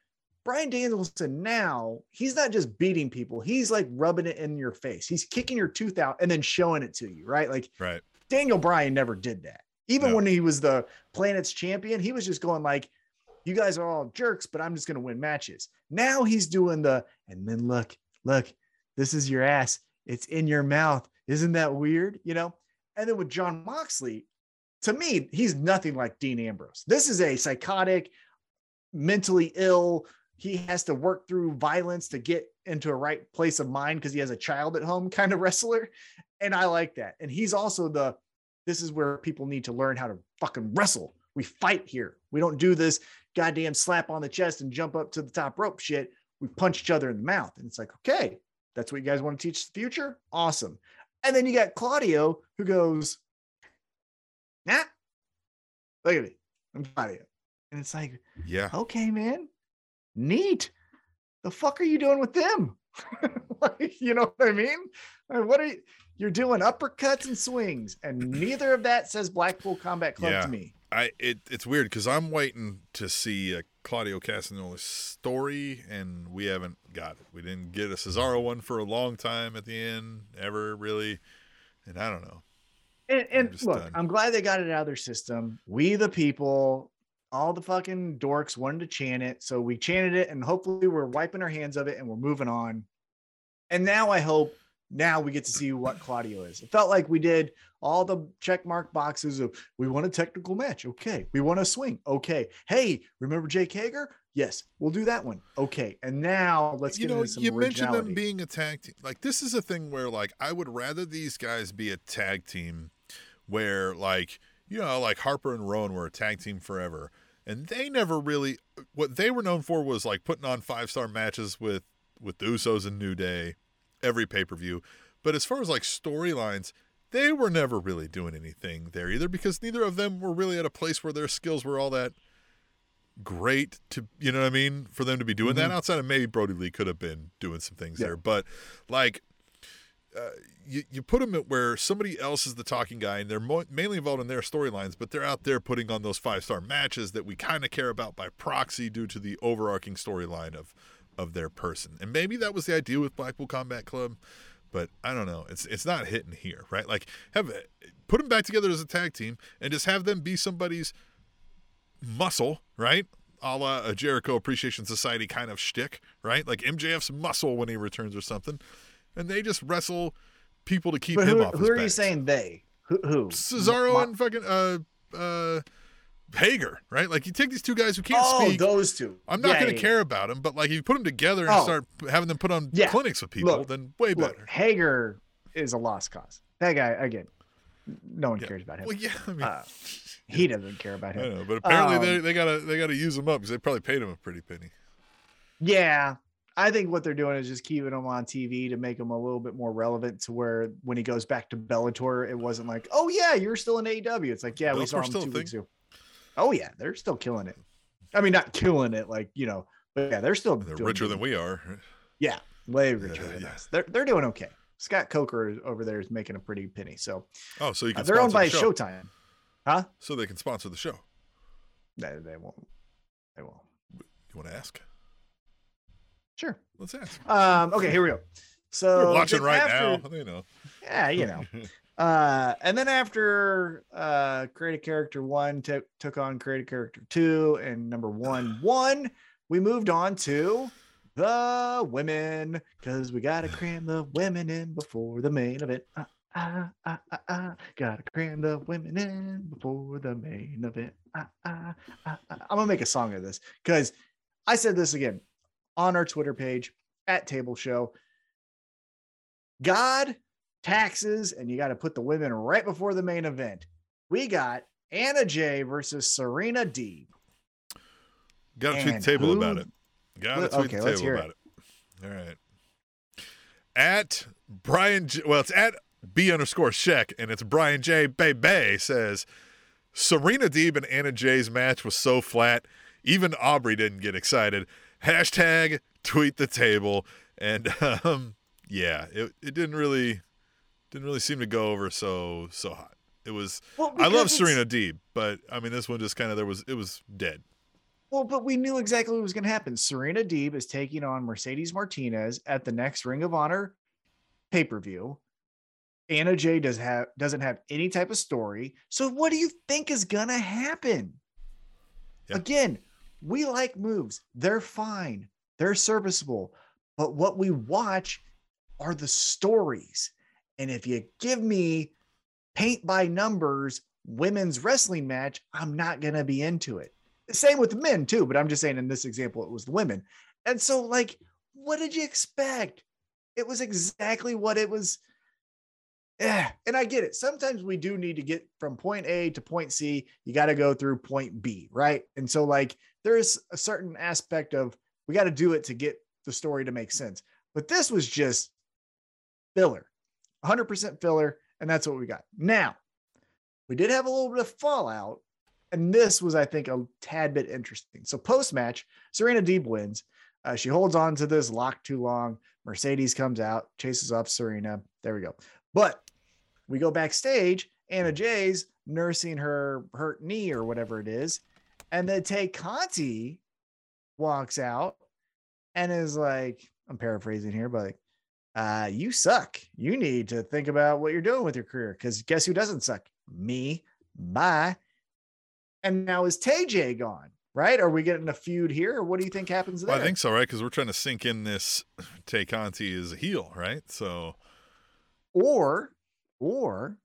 Bryan Danielson now, he's not just beating people, he's like rubbing it in your face. He's kicking your tooth out and then showing it to you, right? Like right. Daniel Bryan never did that. Even No. when he was the planet's champion, he was just going like, you guys are all jerks, but I'm just going to win matches. Now he's doing the, and then look, look, this is your ass. It's in your mouth. Isn't that weird? You know? And then with Jon Moxley, to me, he's nothing like Dean Ambrose. This is a psychotic, mentally ill. He has to work through violence to get into a right place of mind because he has a child at home kind of wrestler. And I like that. And he's also the this is where people need to learn how to fucking wrestle. We fight here. We don't do this goddamn slap on the chest and jump up to the top rope shit. We punch each other in the mouth. And it's like, okay, that's what you guys want to teach the future? Awesome. And then you got Claudio who goes, nah, look at me. I'm Claudio. And it's like, Yeah. okay, man, neat. The fuck are you doing with them? like, you know what I mean? What are you? You're doing uppercuts and swings, and neither of that says Blackpool Combat Club Yeah. to me. I it, it's weird because I'm waiting to see a Claudio Castagnoli story, and we haven't got it. We didn't get a Cesaro one for a long time at the end, ever really, and I don't know. And, and just look, done. I'm glad they got it out of their system. We, the people, all the fucking dorks wanted to chant it. So we chanted it, and hopefully we're wiping our hands of it and we're moving on. And now I hope now we get to see what Claudio is. It felt like we did all the check mark boxes of we want a technical match. Okay. We want a swing. Okay. Hey, remember Jake Hager? Yes, we'll do that one. Okay. And now let's you get know, into some you mentioned them being a tag team. Like this is a thing where like I would rather these guys be a tag team, where like you know like Harper and Rowan were a tag team forever, and they never really what they were known for was like putting on five star matches with with the Usos and New Day every pay per view. But as far as like storylines, they were never really doing anything there either because neither of them were really at a place where their skills were all that great to you know what I mean for them to be doing that mm-hmm. outside of maybe Brodie Lee could have been doing some things Yeah. there but like uh, you, you put them at where somebody else is the talking guy and they're mo- mainly involved in their storylines but they're out there putting on those five star matches that we kind of care about by proxy due to the overarching storyline of of their person and maybe that was the idea with Blackpool Combat Club but I don't know it's it's not hitting here right like have put them back together as a tag team and just have them be somebody's muscle, right? A la a Jericho Appreciation Society kind of shtick, right? Like MJF's muscle when he returns or something. And they just wrestle people to keep But him who, off who are you saying they? Who? who? Cesaro Ma- and fucking uh uh Hager, right? Like you take these two guys who can't oh, speak. those two. I'm not Yeah, going to yeah, care about them, but like if you put them together and Oh. start having them put on Yeah. clinics with people, Look, then way Look, better. Hager is a lost cause. That guy, again, no one cares about him. Well, yeah, I mean, Uh, he doesn't care about I him. know, but apparently Um, they they gotta they gotta use him up because they probably paid him a pretty penny. Yeah. I think what they're doing is just keeping him on TV to make him a little bit more relevant to where when he goes back to Bellator, it wasn't like, oh, yeah, you're still in AEW. It's like, yeah, we saw him still two weeks ago. Oh yeah, they're still killing it. I mean, not killing it like you know, but yeah, they're still They're richer than we are. Yeah, way richer Yeah, than yeah. us. They're they're doing okay. Scott Coker over there is making a pretty penny. So Oh, so you uh, can they're owned by the show. Showtime. Huh? So they can sponsor the show. No, they won't. They won't. You want to ask? Sure. Let's ask. Um, okay, here we go. So We're watching right after- now. You know. Yeah, you know. Uh, and then after uh, create a character one took took on create a character two and number one one, we moved on to the women because we gotta cram the women in before the main event. Ah, ah, ah, ah, ah. Gotta cram the women in before the main event. Ah, ah, ah, ah. I'm gonna make a song of this because I said this again on our Twitter page at Table Show. God taxes, and you got to put the women right before the main event. We got Anna Jay versus Serena Deeb. Got to tweet the table who- about it. Got to tweet okay, the table about it. All right. At Brian, J- well, it's at B underscore Sheck, and it's Brian J. Bay Bay says Serena Deeb and Anna Jay's match was so flat, even Aubrey didn't get excited. Hashtag tweet the table, and um, yeah, it, it didn't really didn't really seem to go over so so hot. It was Well, I love Serena Deeb, but I mean this one just kind of there was it was dead. Well, but we knew exactly what was going to happen. Serena Deeb is taking on Mercedes Martinez at the next Ring of Honor pay per view. Anna Jay does have doesn't have any type of story. So what do you think is gonna happen? Yeah. Again, we like moves. They're fine. They're serviceable. But what we watch are the stories. And if you give me paint by numbers women's wrestling match, I'm not gonna be into it. Same with men too, but I'm just saying in this example, it was the women. And so, like, what did you expect? It was exactly what it was. Yeah, and I get it. Sometimes we do need to get from point A to point C. You got to go through point B, right? And so, like, there's a certain aspect of we got to do it to get the story to make sense. But this was just filler, 100% filler, and that's what we got. Now, we did have a little bit of fallout, and this was, I think, a tad bit interesting. So, post match, Serena Deeb wins. Uh, she holds on to this lock too long. Mercedes comes out, chases off Serena. There we go. But we go backstage. Anna Jay's nursing her hurt knee or whatever it is. And then Tay Conti walks out and is like, I'm paraphrasing here, but like, uh, you suck. You need to think about what you're doing with your career. Because guess who doesn't suck? Me. Bye. And now is Tay J gone? Right? Are we getting a feud here? Or what do you think happens there? Well, I think so, right? Because we're trying to sink in this Tay Conti is a heel, right? So or or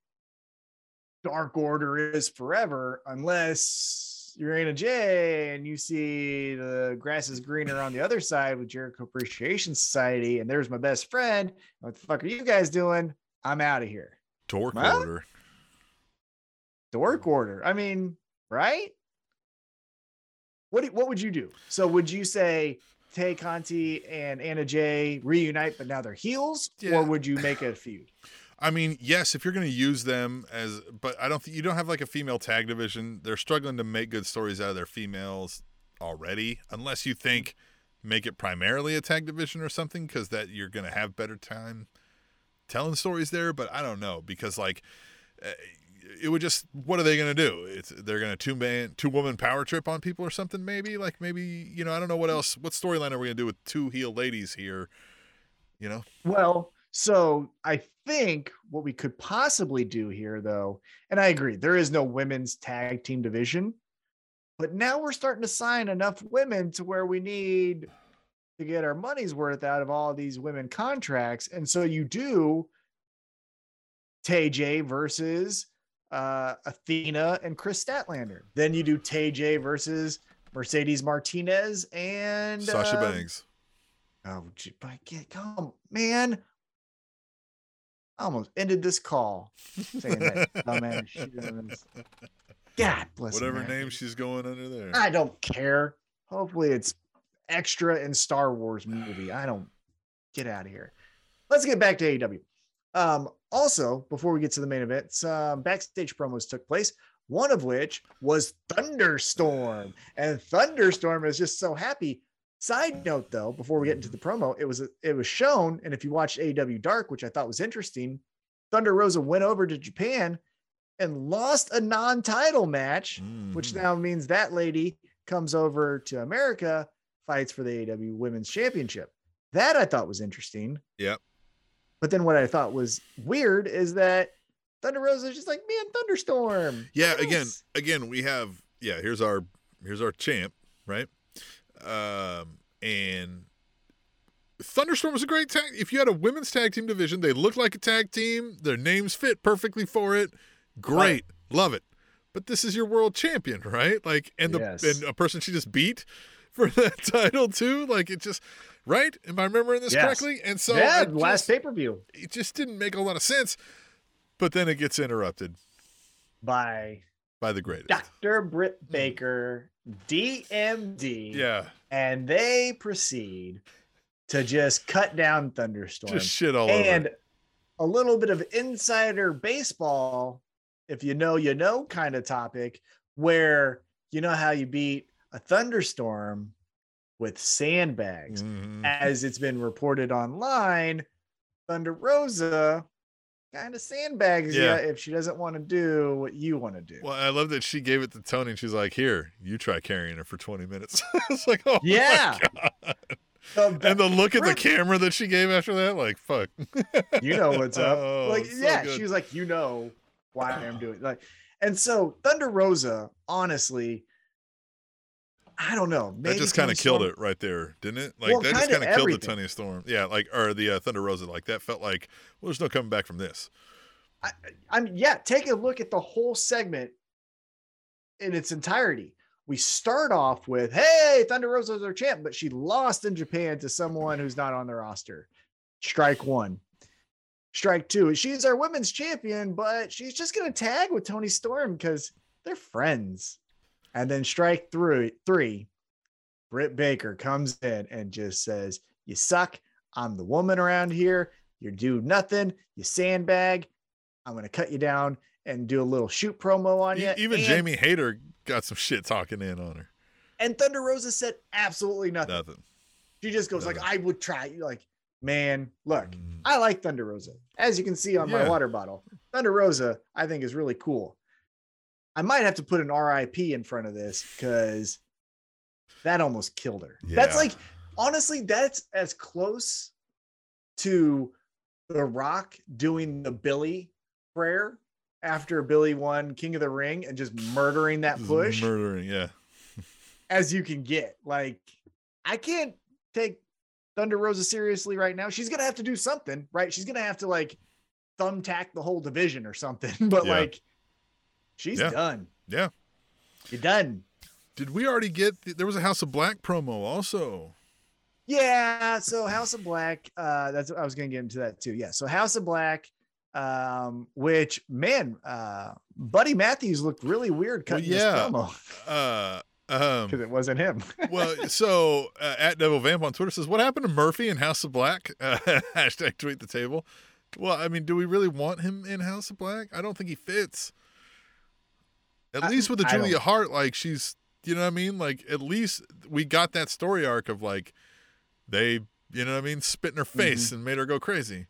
dark order is forever unless you're Anna Jay and you see the grass is greener on the other side with Jericho Appreciation Society and there's my best friend. What the fuck are you guys doing? I'm out of here. Dork order. Dork order. I mean, right? What what would you do? So would you say Tay Conti and Anna Jay reunite, but now they're heels, Yeah. or would you make a feud? I mean, yes, if you're going to use them as, but I don't think you don't have like a female tag division. They're struggling to make good stories out of their females already, unless you think make it primarily a tag division or something, because that you're going to have better time telling stories there. But I don't know because like uh, it would just what are they going to do? It's they're going to two man two woman power trip on people or something maybe like maybe you know I don't know what else what storyline are we going to do with two heel ladies here? You know, Well, so I think what we could possibly do here, though, and I agree, there is no women's tag team division, but now we're starting to sign enough women to where we need to get our money's worth out of all these women contracts. And so you do Tay J versus uh, Athena and Kris Statlander. Then you do Tay J versus Mercedes Martinez and Sasha uh, Banks. Oh, gee, but I can't come, man. I almost ended this call saying that dumbass shit. God bless Whatever America. name she's going under there. I don't care. Hopefully, it's extra in Star Wars movie. I don't get out of here. Let's get back to AEW. Um, also, before we get to the main event, some backstage promos took place. One of which was Thunderstorm, and Thunderstorm is just so happy. Side note, though, before we get into the promo, it was it was shown, and if you watched AW Dark, which I thought was interesting, Thunder Rosa went over to Japan and lost a non-title match, which Mhm. now means that lady comes over to America, fights for the AW Women's Championship. That I thought was interesting. Yep. But then what I thought was weird is that Thunder Rosa is just like, man, Thunderstorm. Yeah, again, again, we have yeah. Here's our here's our champ, right? Um, and Thunderstorm was a great tag. If you had a women's tag team division, they look like a tag team. Their names fit perfectly for it. Great, love it. But this is your world champion, right? Like, and the Yes. and a person she just beat for that title too. Like, it just right. Am I remembering this Yes. correctly? And so yeah, last pay per view it just didn't make a lot of sense. But then it gets interrupted by by the greatest. Dr. Britt Baker, DMD. Yeah, And they proceed to just cut down Thunderstorm. just shit all and over. a little bit of insider baseball, if you know, you know, kind of topic where you know how you beat a thunderstorm with sandbags. Mhm. As it's been reported online, Thunder Rosa kind of sandbags Yeah. you if she doesn't want to do what you want to do. Well, I love that she gave it to Tony, and she's like, "Here, you try carrying her for 20 minutes." it's like, oh, my Yeah. So and the look at the camera that she gave after that, like, fuck. you know what's up. Oh, like, so yeah, she was like, you know why I'm doing like, and so Thunder Rosa, honestly, I don't know. that just kind of killed Storm- it right there, didn't it? Like Well, that just kind of killed the. Toni Storm. Yeah, like or the uh, Thunder Rosa. Like that felt like, well, there's no coming back from this. I, I mean, yeah, take a look at the whole segment in its entirety. We start off with, "Hey, Thunder Rosa's our champ," but she lost in Japan to someone who's not on the roster. Strike one. Strike two. She's our women's champion, but she's just gonna tag with Toni Storm because they're friends. And then strike three, three. Britt Baker comes in and just says, "You suck. I'm the woman around here. You do nothing. You sandbag. I'm gonna cut you down and do a little shoot promo on you." Even and, Jamie Hayter got some shit talking in on her. and Thunder Rosa said absolutely nothing. Nothing. She just goes like, "I would try." You're like, man, look, Mm. I like Thunder Rosa, as you can see on my water bottle. Thunder Rosa, I think, is really cool. I might have to put an RIP in front of this because that almost killed her. That's like, honestly, that's as close to The Rock doing the Billy prayer after Billy won King of the Ring and just murdering that push murdering. Yeah. as you can get. Like, I can't take Thunder Rosa seriously right now. She's gonna have to do something, right? She's gonna have to like thumbtack the whole division or something. But Yeah. like, she's Yeah. done. Yeah. You're done. Did we already get? There was a House of Black promo also. Yeah. So House of Black. Uh, that's I was gonna get into that too. Yeah. So House of Black. Um, which man, uh, Buddy Matthews looked really weird Well, cutting yeah. this promo Uh, um, because it wasn't him. well, so uh, at Devil Vamp on Twitter says, "What happened to Murphy in House of Black?" Uh, hashtag tweet the table. Well, I mean, do we really want him in House of Black? I don't think he fits. At I- least with the Julia Hart, like she's, you know what I mean? Like at least we got that story arc of like they, you know what I mean, spit in her mm-hmm. face and made her go crazy.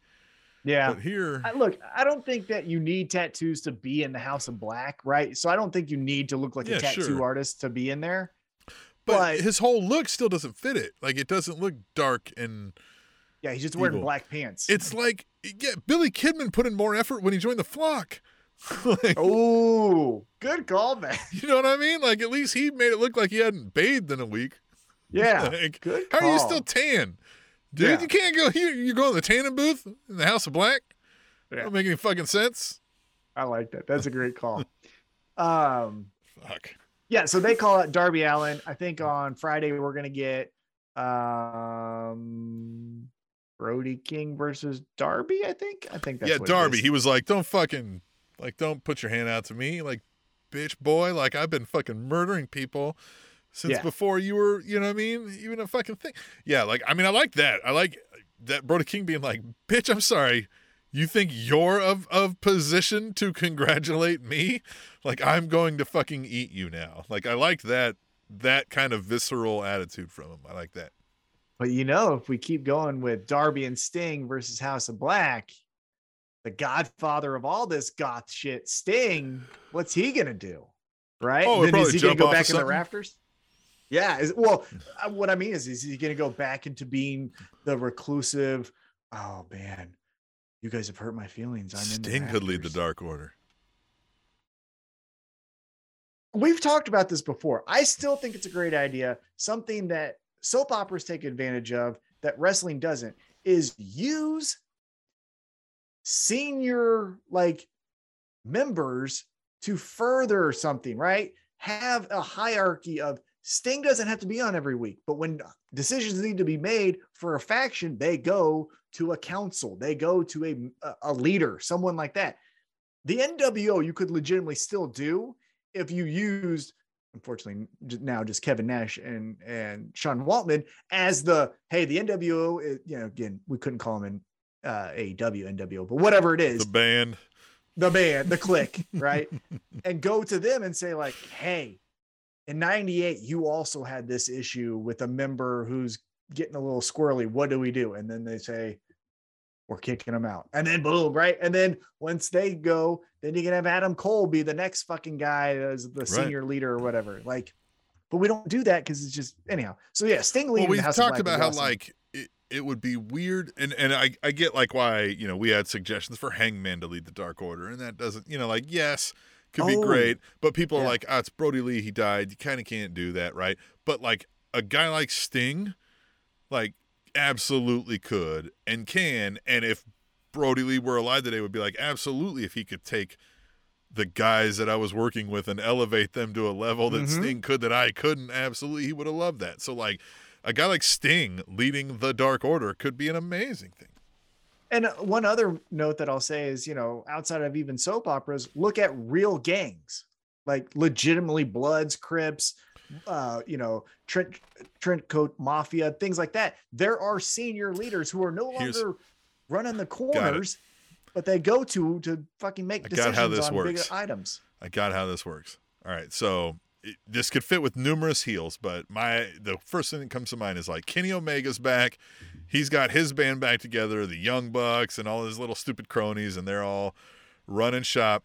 yeah. But here, I, look, I don't think that you need tattoos to be in the House of Black, right? So I don't think you need to look like Yeah, a tattoo sure. artist to be in there. but, but- his whole look still doesn't fit it. Like it doesn't look dark and Yeah, he's just wearing black pants. it's like yeah, Billy Kidman put in more effort when he joined the flock. like, oh, good call, man. You know what I mean? Like at least he made it look like he hadn't bathed in a week. Yeah, Like, good. how are you still tan? Dude, Yeah. you can't go here. You go in the tanning booth in the House of Black. Yeah. Don't make any fucking sense. I like that. That's a great call. um, Fuck. yeah. So they call it Darby Allin. I think on Friday we're gonna get um Brody King versus Darby. I think. I think that's yeah, what Darby. is. He was like, "Don't fucking like, don't put your hand out to me, like, bitch, boy. Like, I've been fucking murdering people since Yeah. before you were, you know what I mean? Even a fucking thing. Yeah, like, I mean, I like that. I like that Brody King being like, bitch, I'm sorry, You think you're of of position to congratulate me? Like I'm going to fucking eat you now. Like I like that that kind of visceral attitude from him. I like that. But you know, if we keep going with Darby and Sting versus House of Black, the godfather of all this goth shit, Sting, what's he gonna do? Right? Oh, then is he gonna go back in the rafters? Yeah. Is, well, uh, what I mean is, is he gonna go back into being the reclusive? Oh man, you guys have hurt my feelings. I'm in Sting could lead the. Dark Order. we've talked about this before. I still think it's a great idea. Something that soap operas take advantage of that wrestling doesn't is use senior like members to further something, right? Have a hierarchy of Sting doesn't have to be on every week, but when decisions need to be made for a faction, they go to a council, they go to a, a leader, someone like that. The NWO you could legitimately still do if you used unfortunately now just Kevin Nash and and Sean Waltman as the hey the NWO is, you know again we couldn't call them in uh AEW NWO but whatever it is. The band. the band the click right? And go to them and say like hey in 98 you also had this issue with a member who's getting a little squirrely. What do we do? And then they say we're kicking them out. And then boom right? And then once they go then you can have adam cole be the next fucking guy as the senior leader or whatever. Like but we don't do that because it's just anyhow. So yeah sting Well, we've the House of talked about how awesome. like it, would be weird, and and I I get like why you know we had suggestions for Hangman to lead the Dark Order, and that doesn't you know like yes could be Oh, great, but people are like, ah, it's Brodie Lee, he died, you kind of can't do that, right? But like a guy like Sting, like absolutely could and can, and if Brodie Lee were alive today, would be like absolutely if he could take the guys that I was working with and elevate them to a level that Mhm. Sting could that I couldn't, absolutely he would have loved that. So like a guy like Sting leading the Dark Order could be an amazing thing. And uh, one other note that I'll say is, you know, outside of even soap operas, look at real gangs, like legitimately Bloods, Crips, uh, you know, Trent Trent Coat Mafia, things like that. There are senior leaders who are no Here's- longer running the corners, but they go to to fucking make I decisions on bigger works. items. I got how this works. All right, so this could fit with numerous heels, but my the first thing that comes to mind is like Kenny Omega's back. He's got his band back together, the Young Bucks and all his little stupid cronies, and they're all running shop.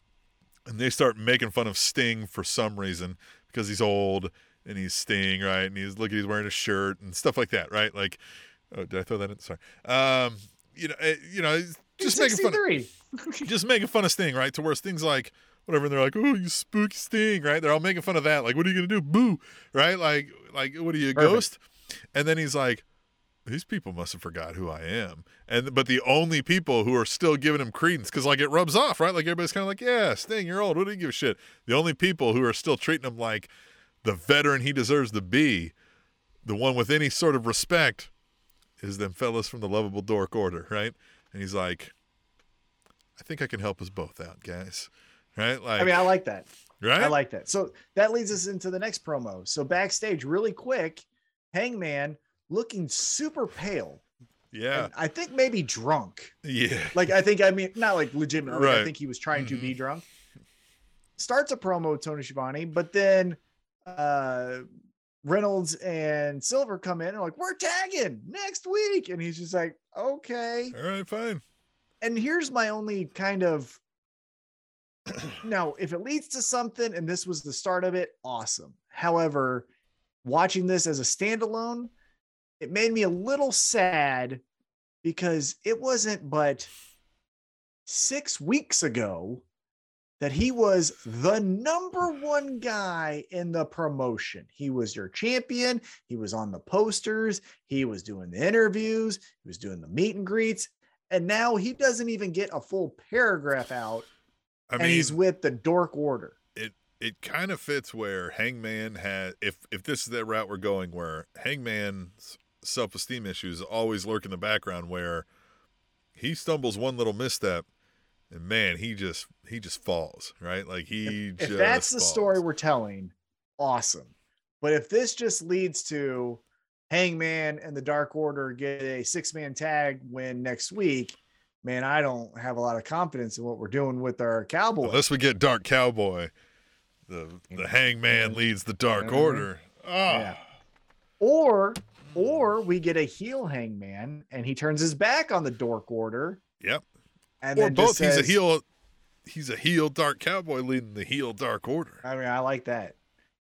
And they start making fun of Sting for some reason because he's old and he's Sting, right? And he's look, he's wearing a shirt and stuff like that, right? Like, oh, did I throw that in? Sorry. Um, you know, eh, you know, just making fun. Of, just making fun of Sting, right? To where Sting's like, whatever, and they're like, oh, you spooky Sting, right? They're all making fun of that. Like, what are you gonna do? Boo, right? Like, like, what are you, a Perfect. ghost? And then he's like, these people must have forgot who I am. And but the only people who are still giving him credence, because like it rubs off, right? Like everybody's kind of like, yeah, Sting, you're old. What do you give a shit? The only people who are still treating him like the veteran he deserves to be, the one with any sort of respect, is them fellas from the lovable dork order, right? And he's like, I think I can help us both out, guys. Right? Like, I mean, I like that. right? I like that. So that leads us into the next promo. So backstage, really quick, Hangman looking super pale. yeah, and I think maybe drunk. yeah, Like I think I mean not like legitimately. like, I think he was trying to be Mhm. drunk. Starts a promo with Tony Schiavone, but then uh Reynolds and Silver come in and like we're tagging next week, and he's just like okay. All right, fine. And here's my only kind of now if it leads to something and this was the start of it, awesome. However, watching this as a standalone, it made me a little sad because it wasn't but six weeks ago that he was the number one guy in the promotion. He was your champion. He was on the posters. He was doing the interviews. He was doing the meet and greets. And now he doesn't even get a full paragraph out. I and mean, he's with the Dork Order. it it kind of fits where Hangman had. If if this is the route we're going, where Hangman's self esteem issues always lurk in the background, where he stumbles one little misstep, and man, he just he just falls, right? Like he If just that's the story we're telling, awesome. But if this just leads to Hangman and the Dark Order get a six man tag win next week, man, I don't have a lot of confidence in what we're doing with our cowboy. Unless we get Dark Cowboy, the the Hangman leads the Dark Mhm. Order. Oh, Yeah. Or or we get a heel hangman and he turns his back on the dork order. Yep. And or then both. just he's a heel. He's a heel Dark Cowboy leading the heel Dark Order. I mean, I like that.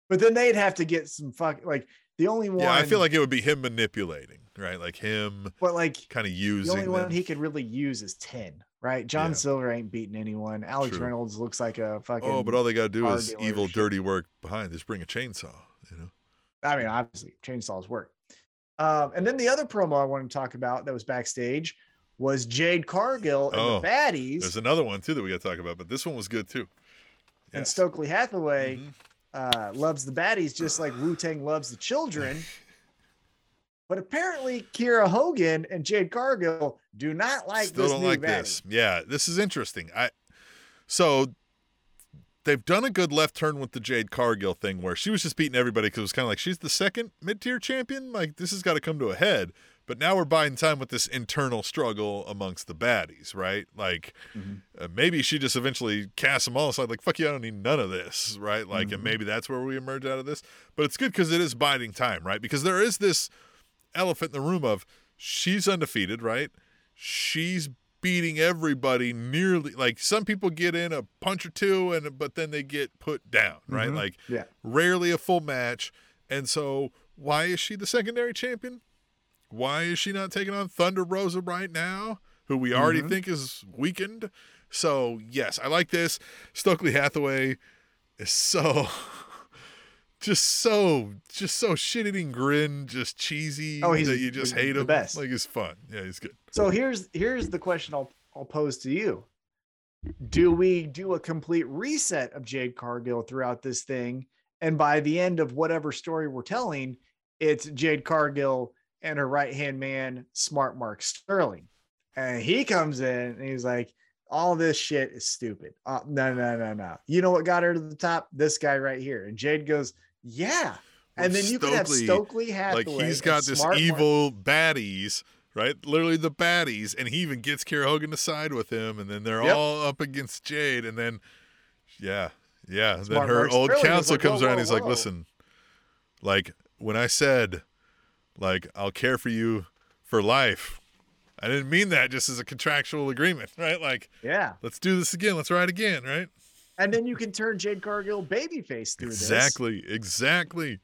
But then they'd have to get some fuck like the only one Yeah, I feel like it would be him manipulating, right? Like him but like kind of using. the only one he could really use is 10, right? John Yeah. Silver ain't beating anyone. Alex True. Reynolds looks like a fucking Oh, but all they got to do is dealer evil, dirty work behind. Just bring a chainsaw. You know. I mean, obviously, chainsaws work. Um, and then the other promo I wanted to talk about that was backstage was Jade Cargill and Oh, the baddies There's another one too that we got to talk about, but this one was good too. and Stokely Hathaway Mhm. Uh, loves the baddies just like Wu Tang loves the children. But apparently, Kiera Hogan and Jade Cargill do not like Still this don't like baddie. this. Yeah, this is interesting. I so they've done a good left turn with the Jade Cargill thing where she was just beating everybody because it was kind of like she's the second mid tier champion. Like this has got to come to a head. But now we're buying time with this internal struggle amongst the baddies, right? Like Mhm. uh, maybe she just eventually casts them all aside, like fuck you, I don't need none of this, right? Like, Mhm. and maybe that's where we emerge out of this. But it's good because it is biding time, right? Because there is this elephant in the room of she's undefeated, right? She's beating everybody nearly like some people get in a punch or two and but then they get put down, right? Mhm. Like Yeah. rarely a full match. And so why is she the secondary champion? Why is she not taking on Thunder Rosa right now, who we already Mhm. think is weakened? So yes, I like this. Stokely Hathaway is so just so just so shit eating grin, just cheesy Oh, he's that you just hate him. best. Like he's fun. Yeah, he's good. So here's here's the question I'll I'll pose to you. Do we do a complete reset of Jade Cargill throughout this thing? And by the end of whatever story we're telling, it's Jade Cargill and her right hand man, Smart Mark Sterling. And he comes in and he's like, all this shit is stupid. Uh, no, no, no, no. You know what got her to the top? This guy right here. And Jade goes, yeah. And Well, then you could have Stokely, Stokely Hathaway. like he's got this Smart Mark- evil baddies, right? Literally the baddies, and he even gets Kiera Hogan to side with him, and then they're Yep. all up against Jade, and then yeah, yeah. then her Mark old Sterling counsel like, comes whoa, around. whoa, he's like, listen, like when I said, like I'll care for you for life. I didn't mean that just as a contractual agreement, right? Like, Yeah. let's do this again. Let's ride again, right? And then you can turn Jade Cargill babyface through Exactly, exactly.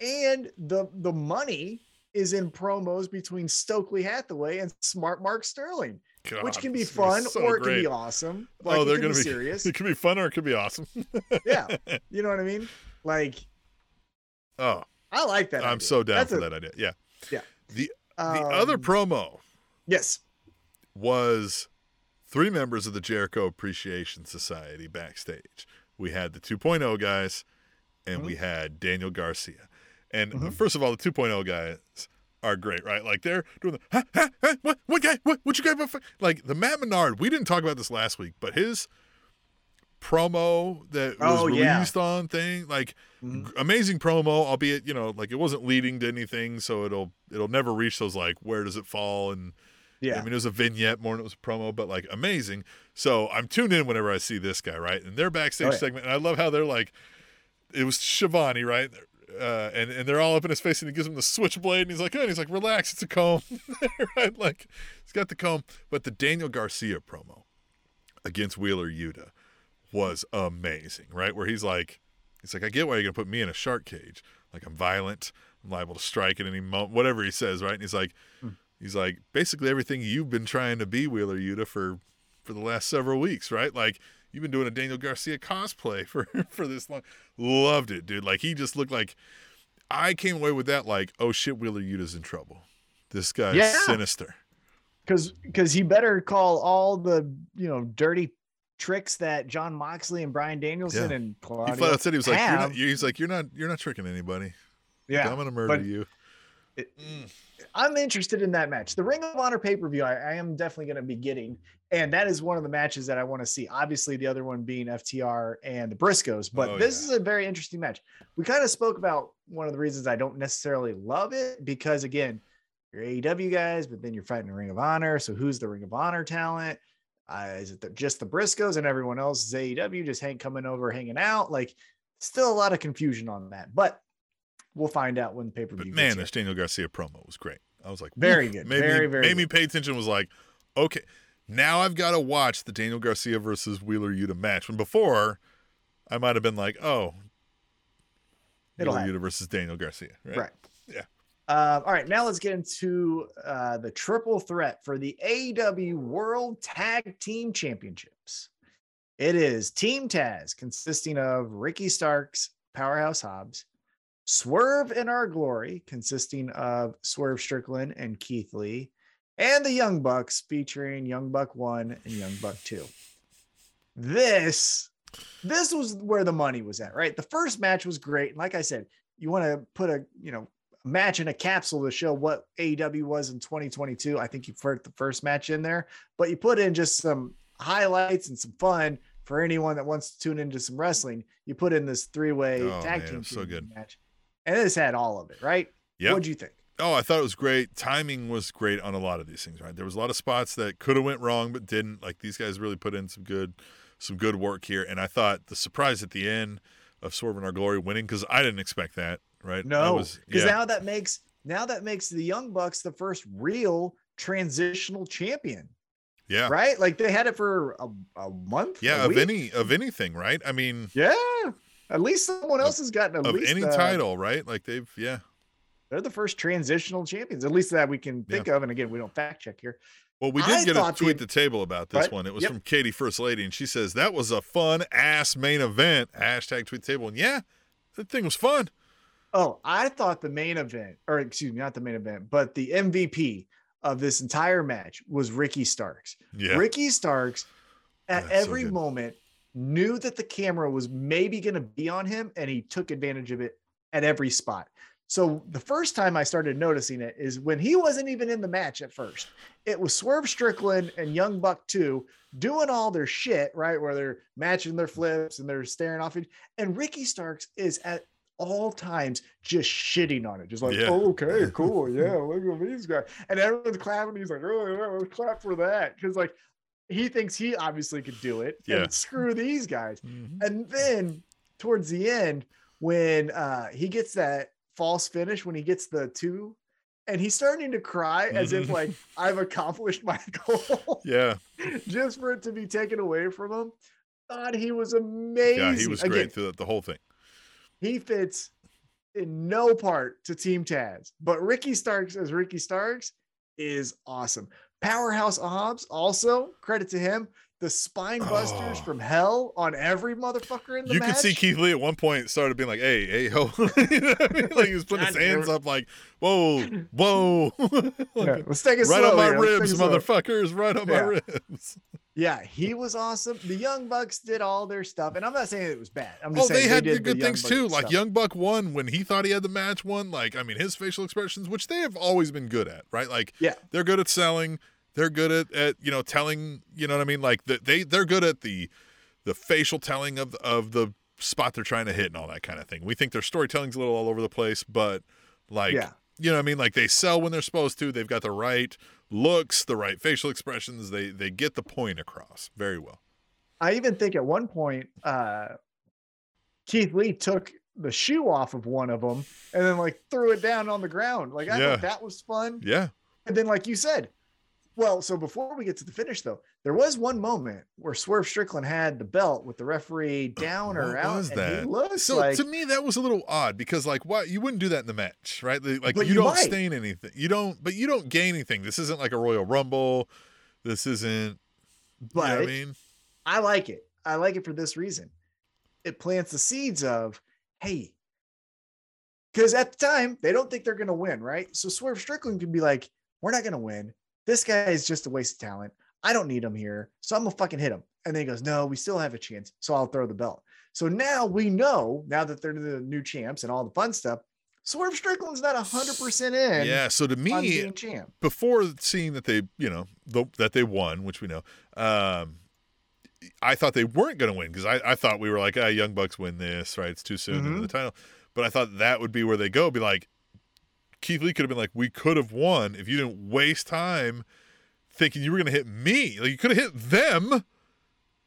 this. And the the money is in promos between Stokely Hathaway and Smart Mark Sterling, which can be this fun so or it can be awesome. Oh, like, oh, they're gonna be be serious. It could be fun or it could be awesome. yeah. You know what I mean? Like, Oh, I like that. I'm idea. so down That's for a- that idea. Yeah. Yeah. The the other um, promo Yes. was three members of the Jericho Appreciation Society backstage. We had the 2.0 guys and Mhm. we had Daniel Garcia. And Mhm. first of all, the 2.0 guys are great, right? Like they're doing the huh, huh, huh, what what guy what what you guy like the Matt Menard. We didn't talk about this last week, but his promo that was Oh, yeah. released on thing like Mhm. amazing promo albeit you know like it wasn't leading to anything so it'll it'll never reach those like where does it fall and Yeah. I mean, it was a vignette more than it was a promo, but like amazing. So I'm tuned in whenever I see this guy, right? And their backstage Oh, yeah. segment, and I love how they're like, it was Schiavone, right? Uh, and and they're all up in his face, and he gives him the switchblade, and he's like, oh, and he's like, relax, it's a comb, right? Like he's got the comb. But the Daniel Garcia promo against Wheeler Yuta was amazing, right? Where he's like, he's like, I get why you're gonna put me in a shark cage. Like I'm violent, I'm liable to strike at any moment, whatever he says, right? And he's like, hmm. he's like, basically everything you've been trying to be Wheeler Yuta for for the last several weeks, right? Like you've been doing a Daniel Garcia cosplay for for this long. Loved it, dude. Like he just looked like I came away with that like, oh shit, Wheeler Yuta's in trouble. This guy's Yeah. sinister. because because he better call all the you know dirty tricks that Jon Moxley and Bryan Danielson Yeah. and He Claudio flat out said he was like, you're not, he's like, you're not, you're not tricking anybody. yeah, I'm gonna murder you. it- Mm. I'm interested in that match. The Ring of Honor pay per view, I, I am definitely going to be getting, and that is one of the matches that I want to see. Obviously, the other one being FTR and the Briscoes, but Oh, this yeah. is a very interesting match. We kind of spoke about one of the reasons I don't necessarily love it because, again, you're AEW guys, but then you're fighting the Ring of Honor. So who's the Ring of Honor talent? Uh, is it the, just the Briscoes and everyone else is AEW just hang coming over, hanging out? Like, still a lot of confusion on that, but we'll find out when pay per view. man, this Daniel Garcia promo was great. I was like, Very good. Made Very, me, very made me pay attention. Was like, okay, now I've got to watch the Daniel Garcia versus Wheeler Yuta match. When before, I might have been like, oh, It'll Wheeler. Yuta versus Daniel Garcia, right? right. Yeah. Uh, all right, now let's get into uh, the triple threat for the AEW World Tag Team Championships. It is Team Taz, consisting of Ricky Starks, Powerhouse Hobbs, Swerve in Our Glory, consisting of Swerve Strickland and Keith Lee, and the Young Bucks, featuring Young Buck One and Young Buck Two. This, this was where the money was at, right? The first match was great, and like I said, you want to put a you know match in a capsule to show what AEW was in 2022. I think you put the first match in there, but you put in just some highlights and some fun for anyone that wants to tune into some wrestling. You put in this three-way Oh, tag man, team so good. match, and this had all of it, right? Yeah. What'd you think? Oh, I thought it was great. Timing was great on a lot of these things, right? There was a lot of spots that could have went wrong but didn't. Like these guys really put in some good some good work here. And I thought the surprise at the end of Swerve in Our Glory winning, because I didn't expect that, right? No, because yeah. now that makes now that makes the Young Bucks the first real transitional champion, yeah. right? Like they had it for a, a month. Yeah, a of week? any of anything, right? I mean Yeah, at least someone else has gotten at of least any uh, title, right? Like they've yeah. They're the first transitional champions, at least that we can think of. And again, we don't fact check here. Well, we I did get a thought the- tweet the table about this Right. one. It was Yep. from Katie First Lady, and she says that was a fun ass main event. Hashtag tweet the table. And yeah, that thing was fun. Oh, I thought the main event, or excuse me, not the main event, but the MVP of this entire match was Ricky Starks. Yeah. Ricky Starks, at That's every good. moment, knew that the camera was maybe going to be on him, and he took advantage of it at every spot. So the first time I started noticing it is when he wasn't even in the match at first. It was Swerve Strickland and Young Buck 2 doing all their shit, right? Where they're matching their flips and they're staring off. And Ricky Starks is at all times just shitting on it, just like, Yeah. oh, okay, cool. Yeah, look at these guys. And everyone's clapping. He's like, oh, yeah, let's clap for that. Because, like, he thinks he obviously could do it. Yeah. And screw these guys. Mhm. And then towards the end, when uh, he gets that false finish, when he gets the two, and he's starting to cry as if Mhm. like I've accomplished my goal, Yeah. just for it to be taken away from him. Thought he was amazing. Yeah, he was Again, great through the, the whole thing. He fits in no part to Team Taz, but Ricky Starks as Ricky Starks is awesome. Powerhouse Hobbs, also credit to him. The spine busters Oh. from hell on every motherfucker in the You match. could see Keith Lee at one point started being like, "Hey, hey, ho!" You know what I mean? Like he was putting his hands up, like, "Whoa, whoa!" Like, Yeah, let's take it right slow on my here. Ribs, it slow. motherfuckers! Right on my ribs. Yeah, he was awesome. The Young Bucks did all their stuff, and I'm not saying it was bad. I'm just Oh, saying they had did the good Young things Bucks too. Like. Young Buck won when he thought he had the match. Won like I mean his facial expressions, which they have always been good at, right? Like Yeah. they're good at selling. They're good at, at you know telling. You know what I mean? Like the, they they're good at the the facial telling of of the spot they're trying to hit and all that kind of thing. We think their storytelling's a little all over the place, but like Yeah. you know what I mean? Like they sell when they're supposed to. They've got the right looks, the right facial expressions. They they get the point across very well. I even think at one point, uh, Keith Lee took the shoe off of one of them and then like threw it down on the ground. Like I Yeah. thought that was fun. Yeah. And then, like you said, well, so before we get to the finish, though, there was one moment where Swerve Strickland had the belt with the referee down or What out, was and that? So like to me, that was a little odd because, like, why you wouldn't do that in the match, right? Like, you, you don't might. stain anything. You don't, but you don't gain anything. This isn't like a Royal Rumble. This isn't. but you know I mean, I like it. I like it for this reason. It plants the seeds of, hey, because at the time they don't think they're going to win, right? So Swerve Strickland can be like, we're not going to win. This guy is just a waste of talent. I don't need him here. So I'm going to fucking hit him. And then he goes, no, we still have a chance. So I'll throw the belt. So now we know, now that they're the new champs and all the fun stuff, Swerve Strickland's not 100% in yeah. So to me, champ. before seeing that they, you know, the, that they won, which we know, um, I thought they weren't going to win because I, I thought we were like, ah, Young Bucks win this, right? It's too soon Mhm. the title. But I thought that would be where they go, be like, Keith Lee could have been like, we could have won if you didn't waste time thinking you were going to hit me. Like you could have hit them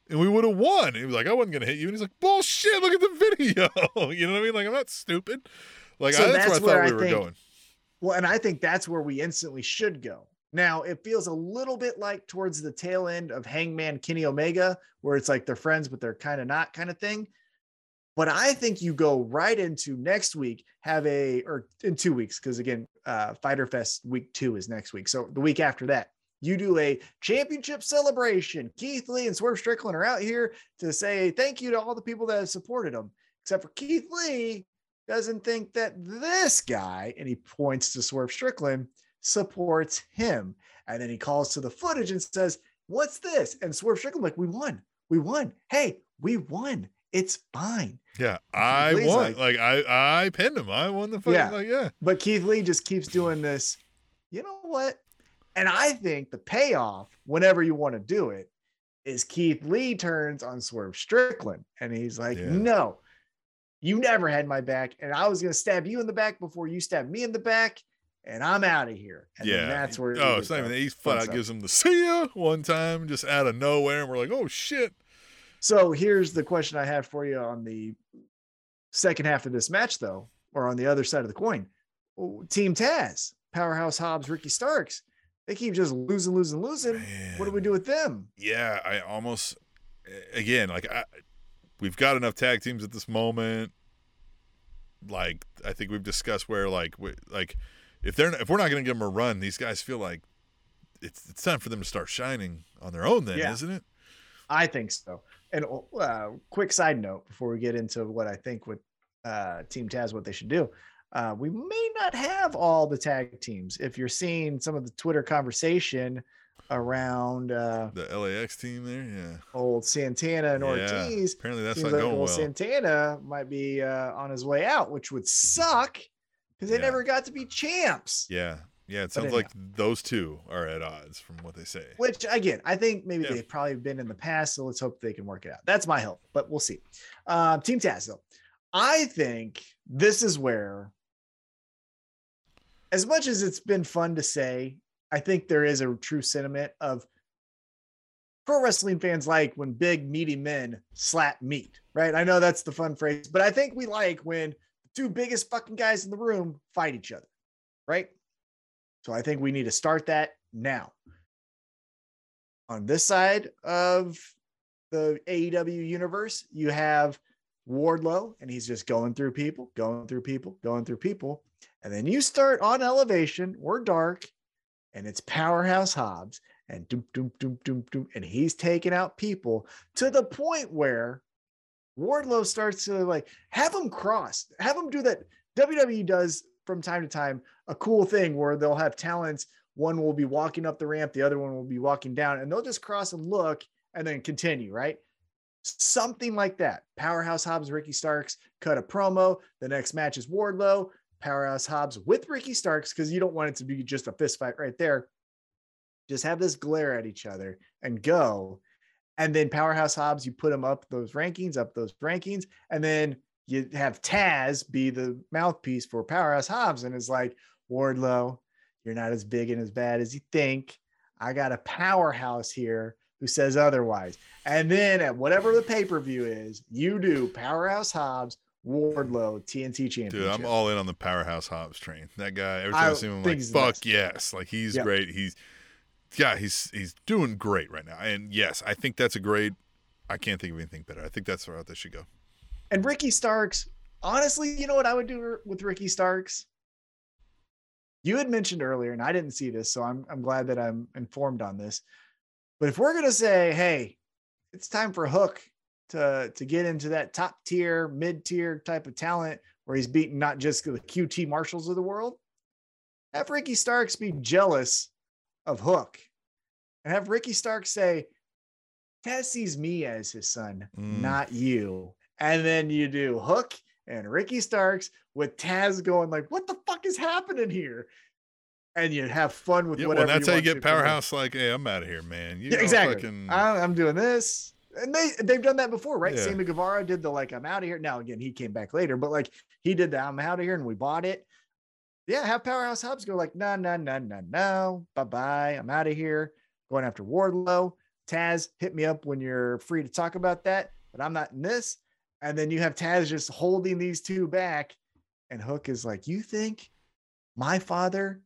and we would have won. And he was like, I wasn't going to hit you. And he's like, bullshit, look at the video. you know what I mean? Like, I'm not stupid. Like, So I, that's, that's where I where thought we I were think- going. Well, and I think that's where we instantly should go. Now, it feels a little bit like towards the tail end of Hangman Kenny Omega, where it's like they're friends, but they're kind of not kind of thing. But I think you go right into next week, have a, or in two weeks, because again, uh, Fyter Fest week two is next week. So the week after that, you do a championship celebration. Keith Lee and Swerve Strickland are out here to say thank you to all the people that have supported them, except for Keith Lee doesn't think that this guy, and he points to Swerve Strickland, supports him. And then he calls to the footage and says, What's this? And Swerve Strickland, like, we won. We won. Hey, we won. It's fine. Yeah, I won. like- Like, I, I pinned him. I won the fight. Yeah. Like, yeah. But Keith Lee just keeps doing this. You know what? And I think the payoff, whenever you want to do it, is Keith Lee turns on Swerve Strickland and he's like, Yeah. No, you never had my back. And I was going to stab you in the back before you stabbed me in the back. And I'm out of here. And yeah. that's where. Oh, it it's not even. He flat out gives him the see ya one time, just out of nowhere. And we're like, oh, shit. So here's the question I have for you on the second half of this match, though, or on the other side of the coin. Team Taz, Powerhouse Hobbs, Ricky Starks, they keep just losing, losing, losing. What do we do with them? yeah, I almost again like I, we've got enough tag teams at this moment. Like I think we've discussed where like we, like if they're if we're not going to give them a run, these guys feel like it's it's time for them to start shining on their own. Then Yeah. isn't it? I think so. And uh, quick side note before we get into what I think with uh, Team Taz, what they should do. Uh, we may not have all the tag teams. If you're seeing some of the Twitter conversation around uh, The LAX team there, yeah. old Santana and Yeah. Ortiz, Apparently that's not like going old well. Santana might be uh, on his way out, which would suck because they Yeah. never got to be champs. Yeah, yeah. It sounds like those two are at odds from what they say. Which again, I think maybe Yeah. they've probably been in the past, so let's hope they can work it out. That's my hope, but we'll see. Um, Team Taz, though, I think this is where, as much as it's been fun to say, I think there is a true sentiment of pro wrestling fans like when big meaty men slap meat, right? I know that's the fun phrase, but I think we like when the two biggest fucking guys in the room fight each other, right? So I think we need to start that now. On this side of the AEW universe, you have Wardlow, and he's just going through people, going through people, going through people. And then you start on elevation or dark, and it's Powerhouse Hobbs, and doom, doom, doom, doom, doom, and he's taking out people to the point where Wardlow starts to like have them cross, have them do that. WWE does from time to time a cool thing where they'll have talents. One will be walking up the ramp, the other one will be walking down, and they'll just cross and look and then continue, right? Something like that. Powerhouse Hobbs, Ricky Starks cut a promo. The next match is Wardlow, Powerhouse Hobbs with Ricky Starks, because you don't want it to be just a fist fight right there. Just have this glare at each other and go. And then Powerhouse Hobbs, you put him up those rankings, up those rankings, and then you have Taz be the mouthpiece for Powerhouse Hobbs, and it's like Wardlow, you're not as big and as bad as you think. I got a powerhouse here who says otherwise. And then at whatever the pay per view is, you do Powerhouse Hobbs, Wardlow, TNT Championship. Dude, I'm all in on the powerhouse Hobbs train. That guy, every time I see him, I'm like, fuck yes. Like he's Yeah. great. He's yeah, he's he's doing great right now. And yes, I think that's a great I can't think of anything better. I think that's the route they should go. And Ricky Starks, honestly, you know what I would do with Ricky Starks? You had mentioned earlier, and I didn't see this, so I'm I'm glad that I'm informed on this. But if we're gonna say, hey, it's time for Hook to to get into that top tier, mid tier type of talent where he's beating not just the QT Marshalls of the world, have Ricky Starks be jealous of Hook, and have Ricky Starks say, Taz sees me as his son, Mm. not you. And then you do Hook and Ricky Starks with Taz going like, "What the fuck is happening here?" And you have fun with Yeah, well, whatever. that's how you get powerhouse like, hey, I'm out of here, man. You Yeah, exactly. fucking- I, I'm doing this, and they they've done that before, right? Yeah. Sammy Guevara did the like, "I'm out of here." Now again, he came back later, but like he did that, "I'm out of here," and we bought it. yeah, have Powerhouse Hobbs go like, no, no, no, no, no, bye bye. I'm out of here. Going after Wardlow. Taz, hit me up when you're free to talk about that, but I'm not in this. And then you have Taz just holding these two back, and Hook is like, You think my father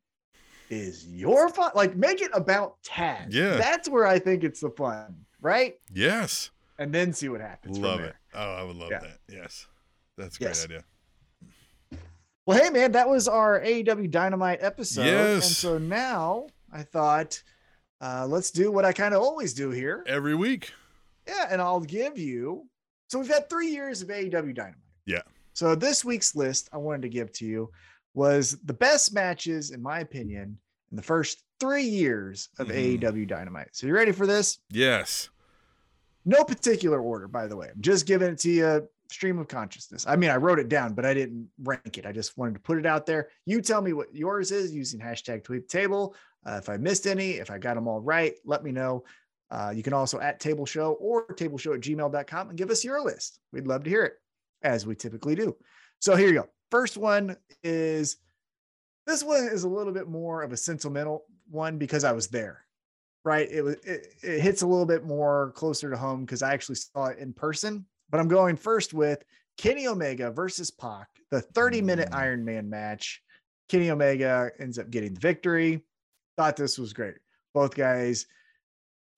is your father? Like, make it about Taz. Yeah. That's where I think it's the fun, right? Yes. And then see what happens. from Love it. Oh, I would love Yeah. that. Yes. That's a great Yes. idea. Well, hey man, that was our AEW Dynamite episode. Yes. And so now I thought, uh, let's do what I kind of always do here. Every week. Yeah, and I'll give you. So we've had three years of AEW Dynamite. Yeah. So this week's list I wanted to give to you was the best matches, in my opinion, in the first three years of Mhm. AEW Dynamite. So you ready for this? Yes. No particular order, by the way. I'm just giving it to you stream of consciousness. I mean, I wrote it down, but I didn't rank it. I just wanted to put it out there. You tell me what yours is using hashtag tweet table. Uh, if I missed any, if I got them all right, let me know. Uh, you can also at table show or table show at gmail.com and give us your list. We'd love to hear it as we typically do. So here you go. First one is this one is a little bit more of a sentimental one because I was there right it was it, it hits a little bit more closer to home because i actually saw it in person but i'm going first with kenny omega versus Pac, the 30 minute Mm. iron man match kenny omega ends up getting the victory thought this was great both guys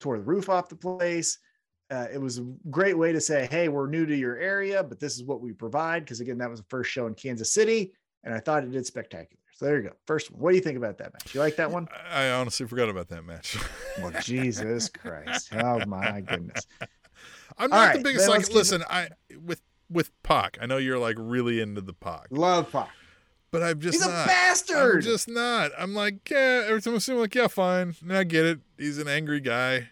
tore the roof off the place uh, it was a great way to say hey we're new to your area but this is what we provide because again that was the first show in kansas city and i thought it did spectacular so there you go first one what do you think about that match you like that one I honestly forgot about that match. well, Jesus Christ. Oh my goodness. I'm not right, the biggest like let's it- listen, I with with Pac. I know you're like really into the Pac. Love Pac. But I'm just He's a not. I'm bastard. just not. I'm like, yeah, every time I see him, I'm like, yeah, fine. And I get it. He's an angry guy,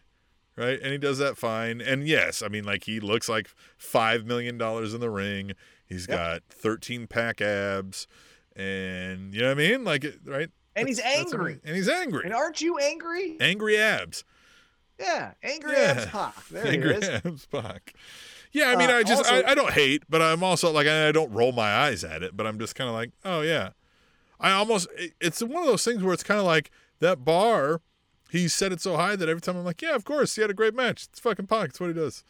right? And he does that fine. And yes, I mean, like, he looks like $5 million in the ring. He's Yep. got 13 pack abs. And you know what I mean? Like, right? and he's That's- angry. and he's angry. And aren't you angry? angry abs. Yeah, angry Yeah. abs Pac. There angry is. abs Pac. Yeah, I mean, Uh, I just, also- I, I don't hate, but I'm also like, I don't roll my eyes at it, but I'm just kind of like, oh, yeah. I almost, it's one of those things where it's kind of like that bar, he set it so high that every time I'm like, yeah, of course, he had a great match. It's fucking Pac. It's what he does.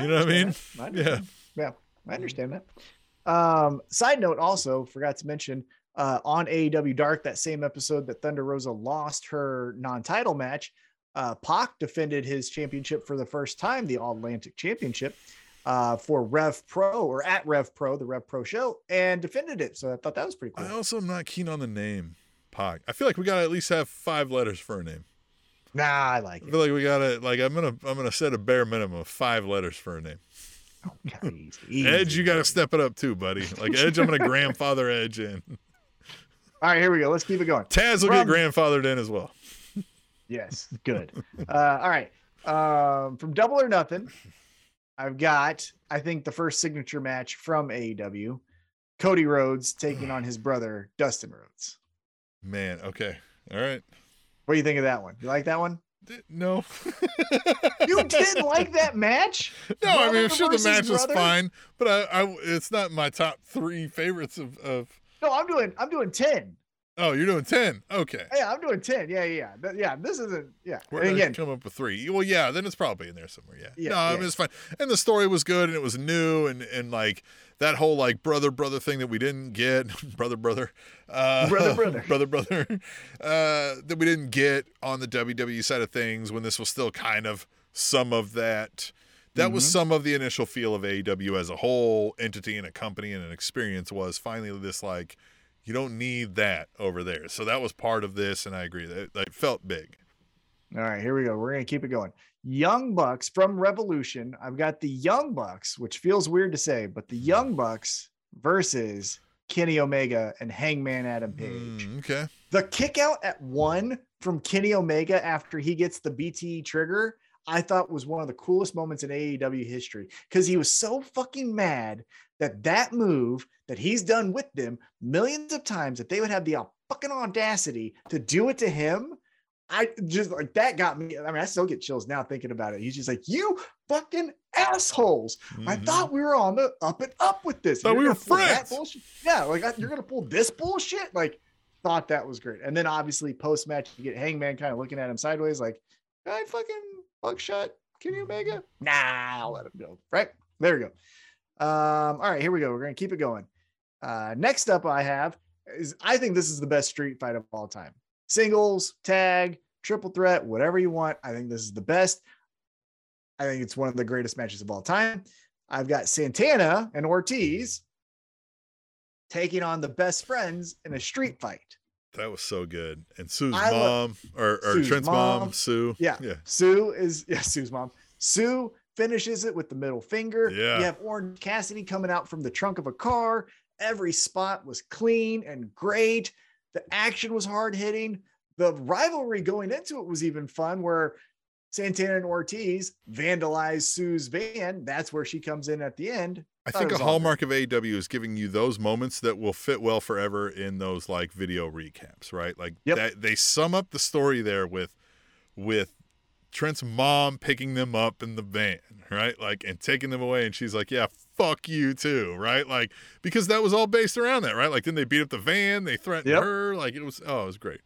You know what I mean? I Yeah. Yeah, I understand that. Um, side note also forgot to mention uh, on AEW Dark, that same episode that Thunder Rosa lost her non-title match, uh, Pac defended his championship for the first time, the All Atlantic Championship, uh, for Rev Pro or at Rev Pro, the Rev Pro show, and defended it. So I thought that was pretty cool. I also am not keen on the name I feel like we got to at least have five letters for a name. Nah, I like I it. feel like we got to, like, I'm going to, I'm to set a bare minimum of five letters for a name. Okay, easy, easy. Edge, you got to step it up too, buddy. Like, Edge, I'm going to grandfather Edge in. All right, here we go. Let's keep it going. Taz will From- get grandfathered in as well. Yes, good. uh, all right. Um, from Double or Nothing, I've got, I think, the first signature match from AEW Cody Rhodes taking on his brother, Dustin Rhodes. Man, okay. All right. What do you think of that one? You like that one? No. You didn't like that match? No, I mean, I'm sure the match was fine, but I, I, it's not my top three favorites of, of. No, I'm doing, I'm doing 10. Oh, you're doing ten. Okay. Yeah, I'm doing 10. Yeah, yeah, yeah. Yeah, this isn't, yeah. We're And gonna again, come up with three. Well, yeah, then it's probably in there somewhere. Yeah. Yeah, no, I yeah. mean it's fine. And the story was good, and it was new, and and like that whole like brother brother thing that we didn't get, brother brother, uh, Brother, brother. brother brother, uh, that we didn't get on the WWE side of things when this was still kind of some of that. That was Mhm. some of the initial feel of AEW as a whole entity and a company and an experience was finally this like you don't need that over there. So that was part of this, and I agree that it felt big. All right, here we go. We're gonna keep it going. Young Bucks from Revolution. I've got the Young Bucks, which feels weird to say, but the Young Bucks versus Kenny Omega and Hangman Adam Page. Mm, okay. The kick out at one from Kenny Omega after he gets the BTE trigger, I thought was one of the coolest moments in AEW history because he was so fucking mad that that move that he's done with them millions of times that they would have the fucking audacity to do it to him I just like that got me. I mean, I still get chills now thinking about it. He's just like, you fucking assholes. I Mhm. thought we were on the up and up with this. Thought we were gonna pull that friends." Yeah, like I- you're gonna pull this bullshit. Like, thought that was great. And then obviously post match, you get Hangman kind of looking at him sideways, like, I fucking buckshot Kenny Omega. Nah, I'll let him go. Right there we go. Um, all right, here we go. We're gonna keep it going. Uh, next up, I have is I think this is the best street fight of all time. Singles, tag, triple threat, whatever you want. I think this is the best. I think it's one of the greatest matches of all time. I've got Santana and Ortiz taking on the best friends in a street fight. That was so good. And Sue's I lo- mom or, or Sue's Trent's mom, mom. Sue. Yeah. Yeah. Sue is yeah, Sue's mom. Sue finishes it with the middle finger. Yeah. You have Orange Cassidy coming out from the trunk of a car. Every spot was clean and great. The action was hard hitting. The rivalry going into it was even fun where Santana and Ortiz vandalize Sue's van. That's where she comes in at the end. I think a hallmark of AEW is giving you those moments that will fit well forever in those like video recaps, right? Like Yep. that they sum up the story there with with Trent's mom picking them up in the van, right? Like and taking them away and she's like, "Yeah, fuck you too," right? Like because that was all based around that, right? Like then they beat up the van, they threatened Yep. her, like it was oh, it was great.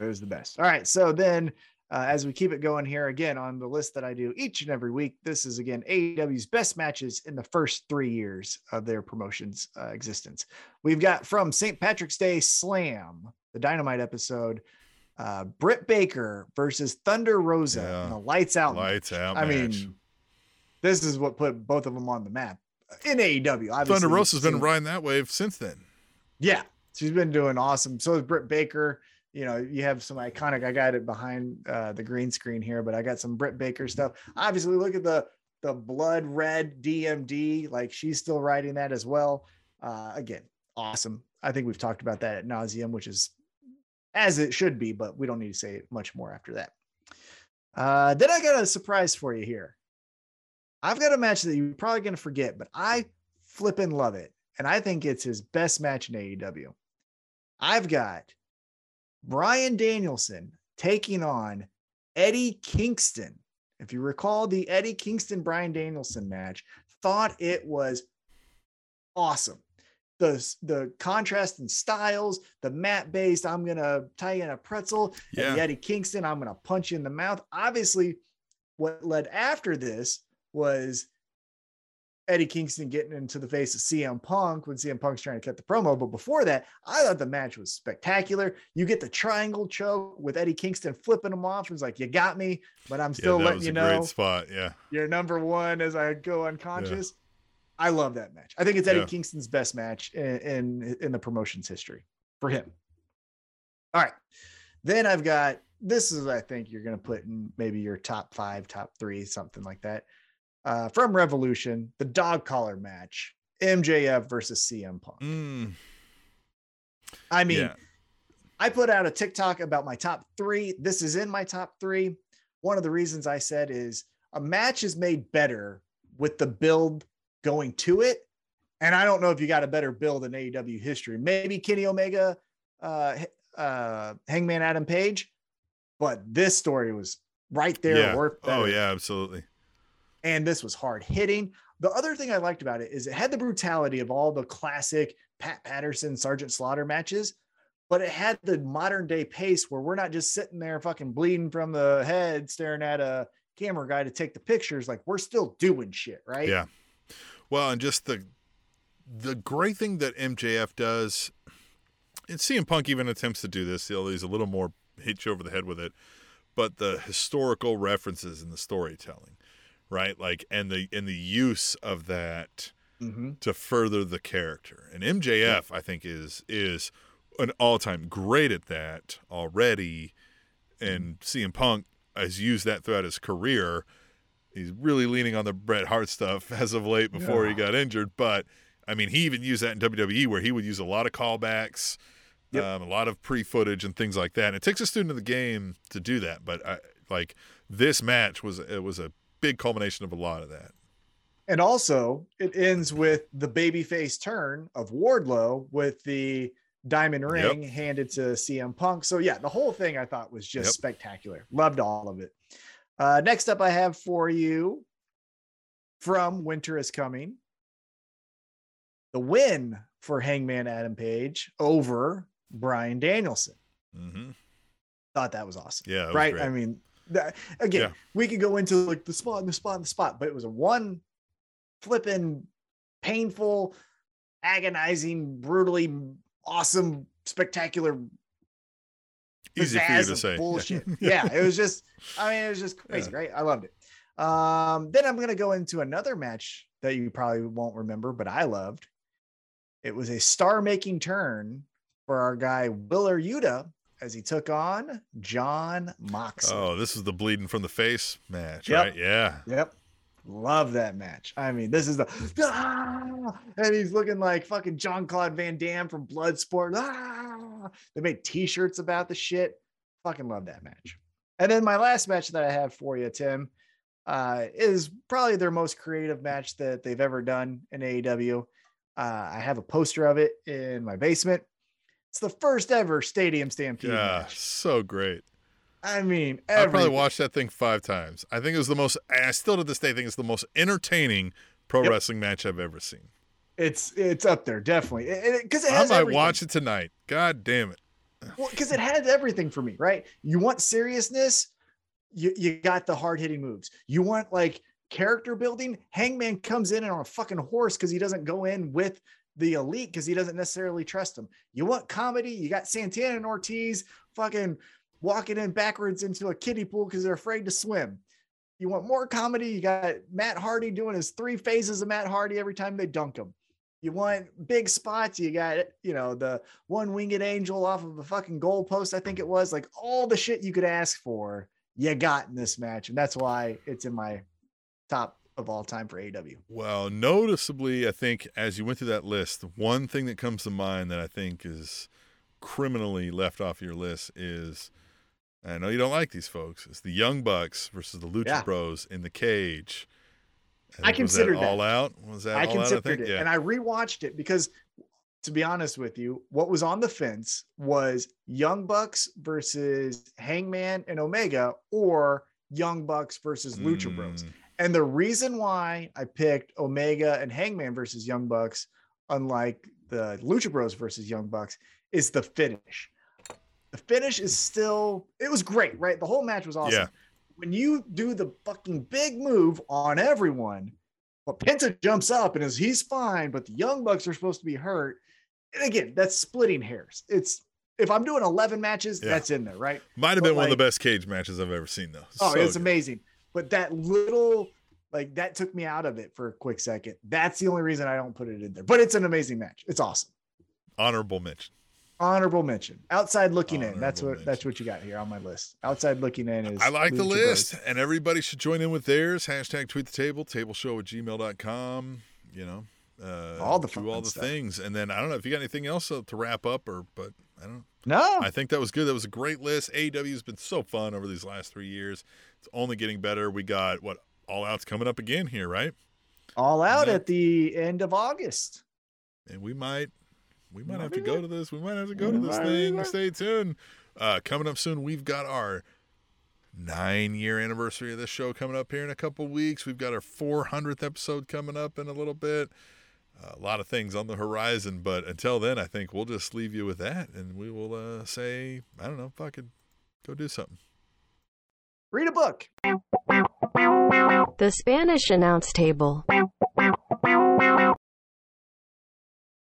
It was the best. All right. So then, uh, as we keep it going here again on the list that I do each and every week, this is again AEW's best matches in the first three years of their promotion's uh, existence. We've got from St. Patrick's Day Slam, the Dynamite episode, uh, Britt Baker versus Thunder Rosa Yeah. in a lights out. Lights out. I match. mean, this is what put both of them on the map in AEW. Obviously, Thunder Rosa's been riding that wave since then. yeah, she's been doing awesome. So is Britt Baker. You know, you have some iconic. I got it behind uh, the green screen here, but I got some Britt Baker stuff. Obviously, look at the the blood red DMD. Like she's still riding that as well. Uh, again, awesome. I think we've talked about that at nauseum, which is as it should be, but we don't need to say much more after that. Uh, then I got a surprise for you here. I've got a match that you're probably going to forget, but I flipping love it. And I think it's his best match in AEW. I've got Bryan Danielson taking on Eddie Kingston. If you recall the Eddie Kingston Bryan Danielson match, thought it was awesome. The, the contrast in styles, the mat based, I'm gonna tie you in a pretzel, and Yeah. the Eddie Kingston, I'm gonna punch you in the mouth. Obviously, what led after this was Eddie Kingston getting into the face of CM Punk when CM Punk's trying to cut the promo. But before that, I thought the match was spectacular. You get the triangle choke with Eddie Kingston flipping him off. He's like, You got me, but I'm still yeah, letting you know great spot. Yeah. you're number one as I go unconscious. I love that match. I think it's Eddie Yeah. Kingston's best match in, in in the promotion's history for him. All right. Then I've got this is I think you're gonna put in maybe your top five, top three, something like that. Uh, from Revolution, the dog collar match, MJF versus CM Punk. Mm, I mean, yeah. I put out a TikTok about my top three. This is in my top three. One of the reasons I said is a match is made better with the build going to it. And I don't know if you got a better build in AEW history. Maybe Kenny Omega, uh, uh, Hangman Adam Page, but this story was right there. yeah. Worth Oh yeah, absolutely. And this was hard hitting. The other thing I liked about it is it had the brutality of all the classic Pat Patterson, Sergeant Slaughter matches, but it had the modern day pace where we're not just sitting there fucking bleeding from the head, staring at a camera guy to take the pictures. Like we're still doing shit, right? Yeah. Well, and just the the great thing that MJF does, and CM Punk even attempts to do this. although He's a little more hit you over the head with it, but the historical references and the storytelling, right? Like and the and the use of that hmm to further the character. And MJF, I think, is is an all time great at that already. And CM Punk has used that throughout his career. He's really leaning on the Bret Hart stuff as of late before he got injured. But I mean, he even used that in WWE where he would use a lot of callbacks, Yep. um, a lot of pre footage and things like that. And it takes a student of the game to do that. But I, like this match was it was a big culmination of a lot of that. And also, it ends with the babyface turn of Wardlow with the diamond ring handed to CM Punk. So yeah, the whole thing I thought was just Yep. spectacular. Loved all of it. Uh, next up, I have for you from Winter is Coming. The win for Hangman Adam Page over Bryan Danielson. hmm Thought that was awesome. Yeah, was right. I mean, that, again, Yeah. we could go into like the spot and the spot and the spot, but it was a one flipping, painful, agonizing, brutally awesome, spectacular Easy for you to say. Bullshit. yeah, it was just. I mean, it was just crazy, right? I loved it. Um, then I'm gonna go into another match that you probably won't remember, but I loved. It was a star-making turn for our guy Wheeler Yuta as he took on Jon Moxley. Oh, this is the bleeding from the face match, Yep. right? Yeah. Yep. Love that match. I mean, this is the ah! and he's looking like fucking Jean-Claude Van Damme from Bloodsport. Ah! They made t-shirts about the shit. Fucking love that match. And then my last match that I have for you, Tim, uh, is probably their most creative match that they've ever done in AEW. Uh, I have a poster of it in my basement. It's the first ever Stadium Stampede Yeah. match. So great. I mean, I probably watched that thing five times. I think it was the most. I still to this day think it's the most entertaining pro Yep. wrestling match I've ever seen. It's it's up there definitely because it, I has might everything. watch it tonight. God damn it! Well, because it has everything for me, right? You want seriousness, you you got the hard hitting moves. You want like character building. Hangman comes in and on a fucking horse because he doesn't go in with the elite because he doesn't necessarily trust them. You want comedy, you got Santana and Ortiz fucking walking in backwards into a kiddie pool because they're afraid to swim. You want more comedy, you got Matt Hardy doing his three phases of Matt Hardy every time they dunk him. You want big spots, you got you know the one winged angel off of a fucking goalpost, I think it was. Like all the shit you could ask for, you got in this match. And that's why it's in my top of all time for AW. Well, noticeably, I think as you went through that list, one thing that comes to mind that I think is criminally left off your list is I know you don't like these folks. It's the Young Bucks versus the Lucha Yeah. Bros in the cage. I that considered that. all out. Was that I all out? I considered it Yeah. and I rewatched it because to be honest with you, what was on the fence was Young Bucks versus Hangman and Omega or Young Bucks versus Lucha Bros. Mm. And the reason why I picked Omega and Hangman versus Young Bucks, unlike the Lucha Bros versus Young Bucks, is the finish. The finish is still, it was great, right? The whole match was awesome. Yeah. When you do the fucking big move on everyone, but Penta jumps up and is he's fine, but the Young Bucks are supposed to be hurt. And again, that's splitting hairs. It's if I'm doing 11 matches, Yeah. that's in there, right? Might have but been one of the best cage matches I've ever seen, though. Oh, So it's good. amazing. But that little, like, that took me out of it for a quick second. That's the only reason I don't put it in there. But it's an amazing match. It's awesome. Honorable mention. Honorable mention. Outside looking in. That's Honorable what that's what you got here on my list. Outside looking in is I like the list, and everybody should join in with theirs. Hashtag tweet the table, tableshow at gmail.com. You know, uh, All the do all the stuff. things. And then I don't know if you got anything else to to wrap up, or but I don't. No, I think that was good. That was a great list. AEW has been so fun over these last three years. It's only getting better. We got what all out's coming up again here, right? all out Yeah. at the end of August. and we might we might have to go to this. We might have to go We to this thing. Stay tuned. Uh, coming up soon, we've got our nine year anniversary of this show coming up here in a couple weeks. We've got our 400th episode coming up in a little bit. a lot of things on the horizon, but until then, I think we'll just leave you with that, and we will uh, say, I don't know, fucking go do something. Read a book. The Spanish announce table.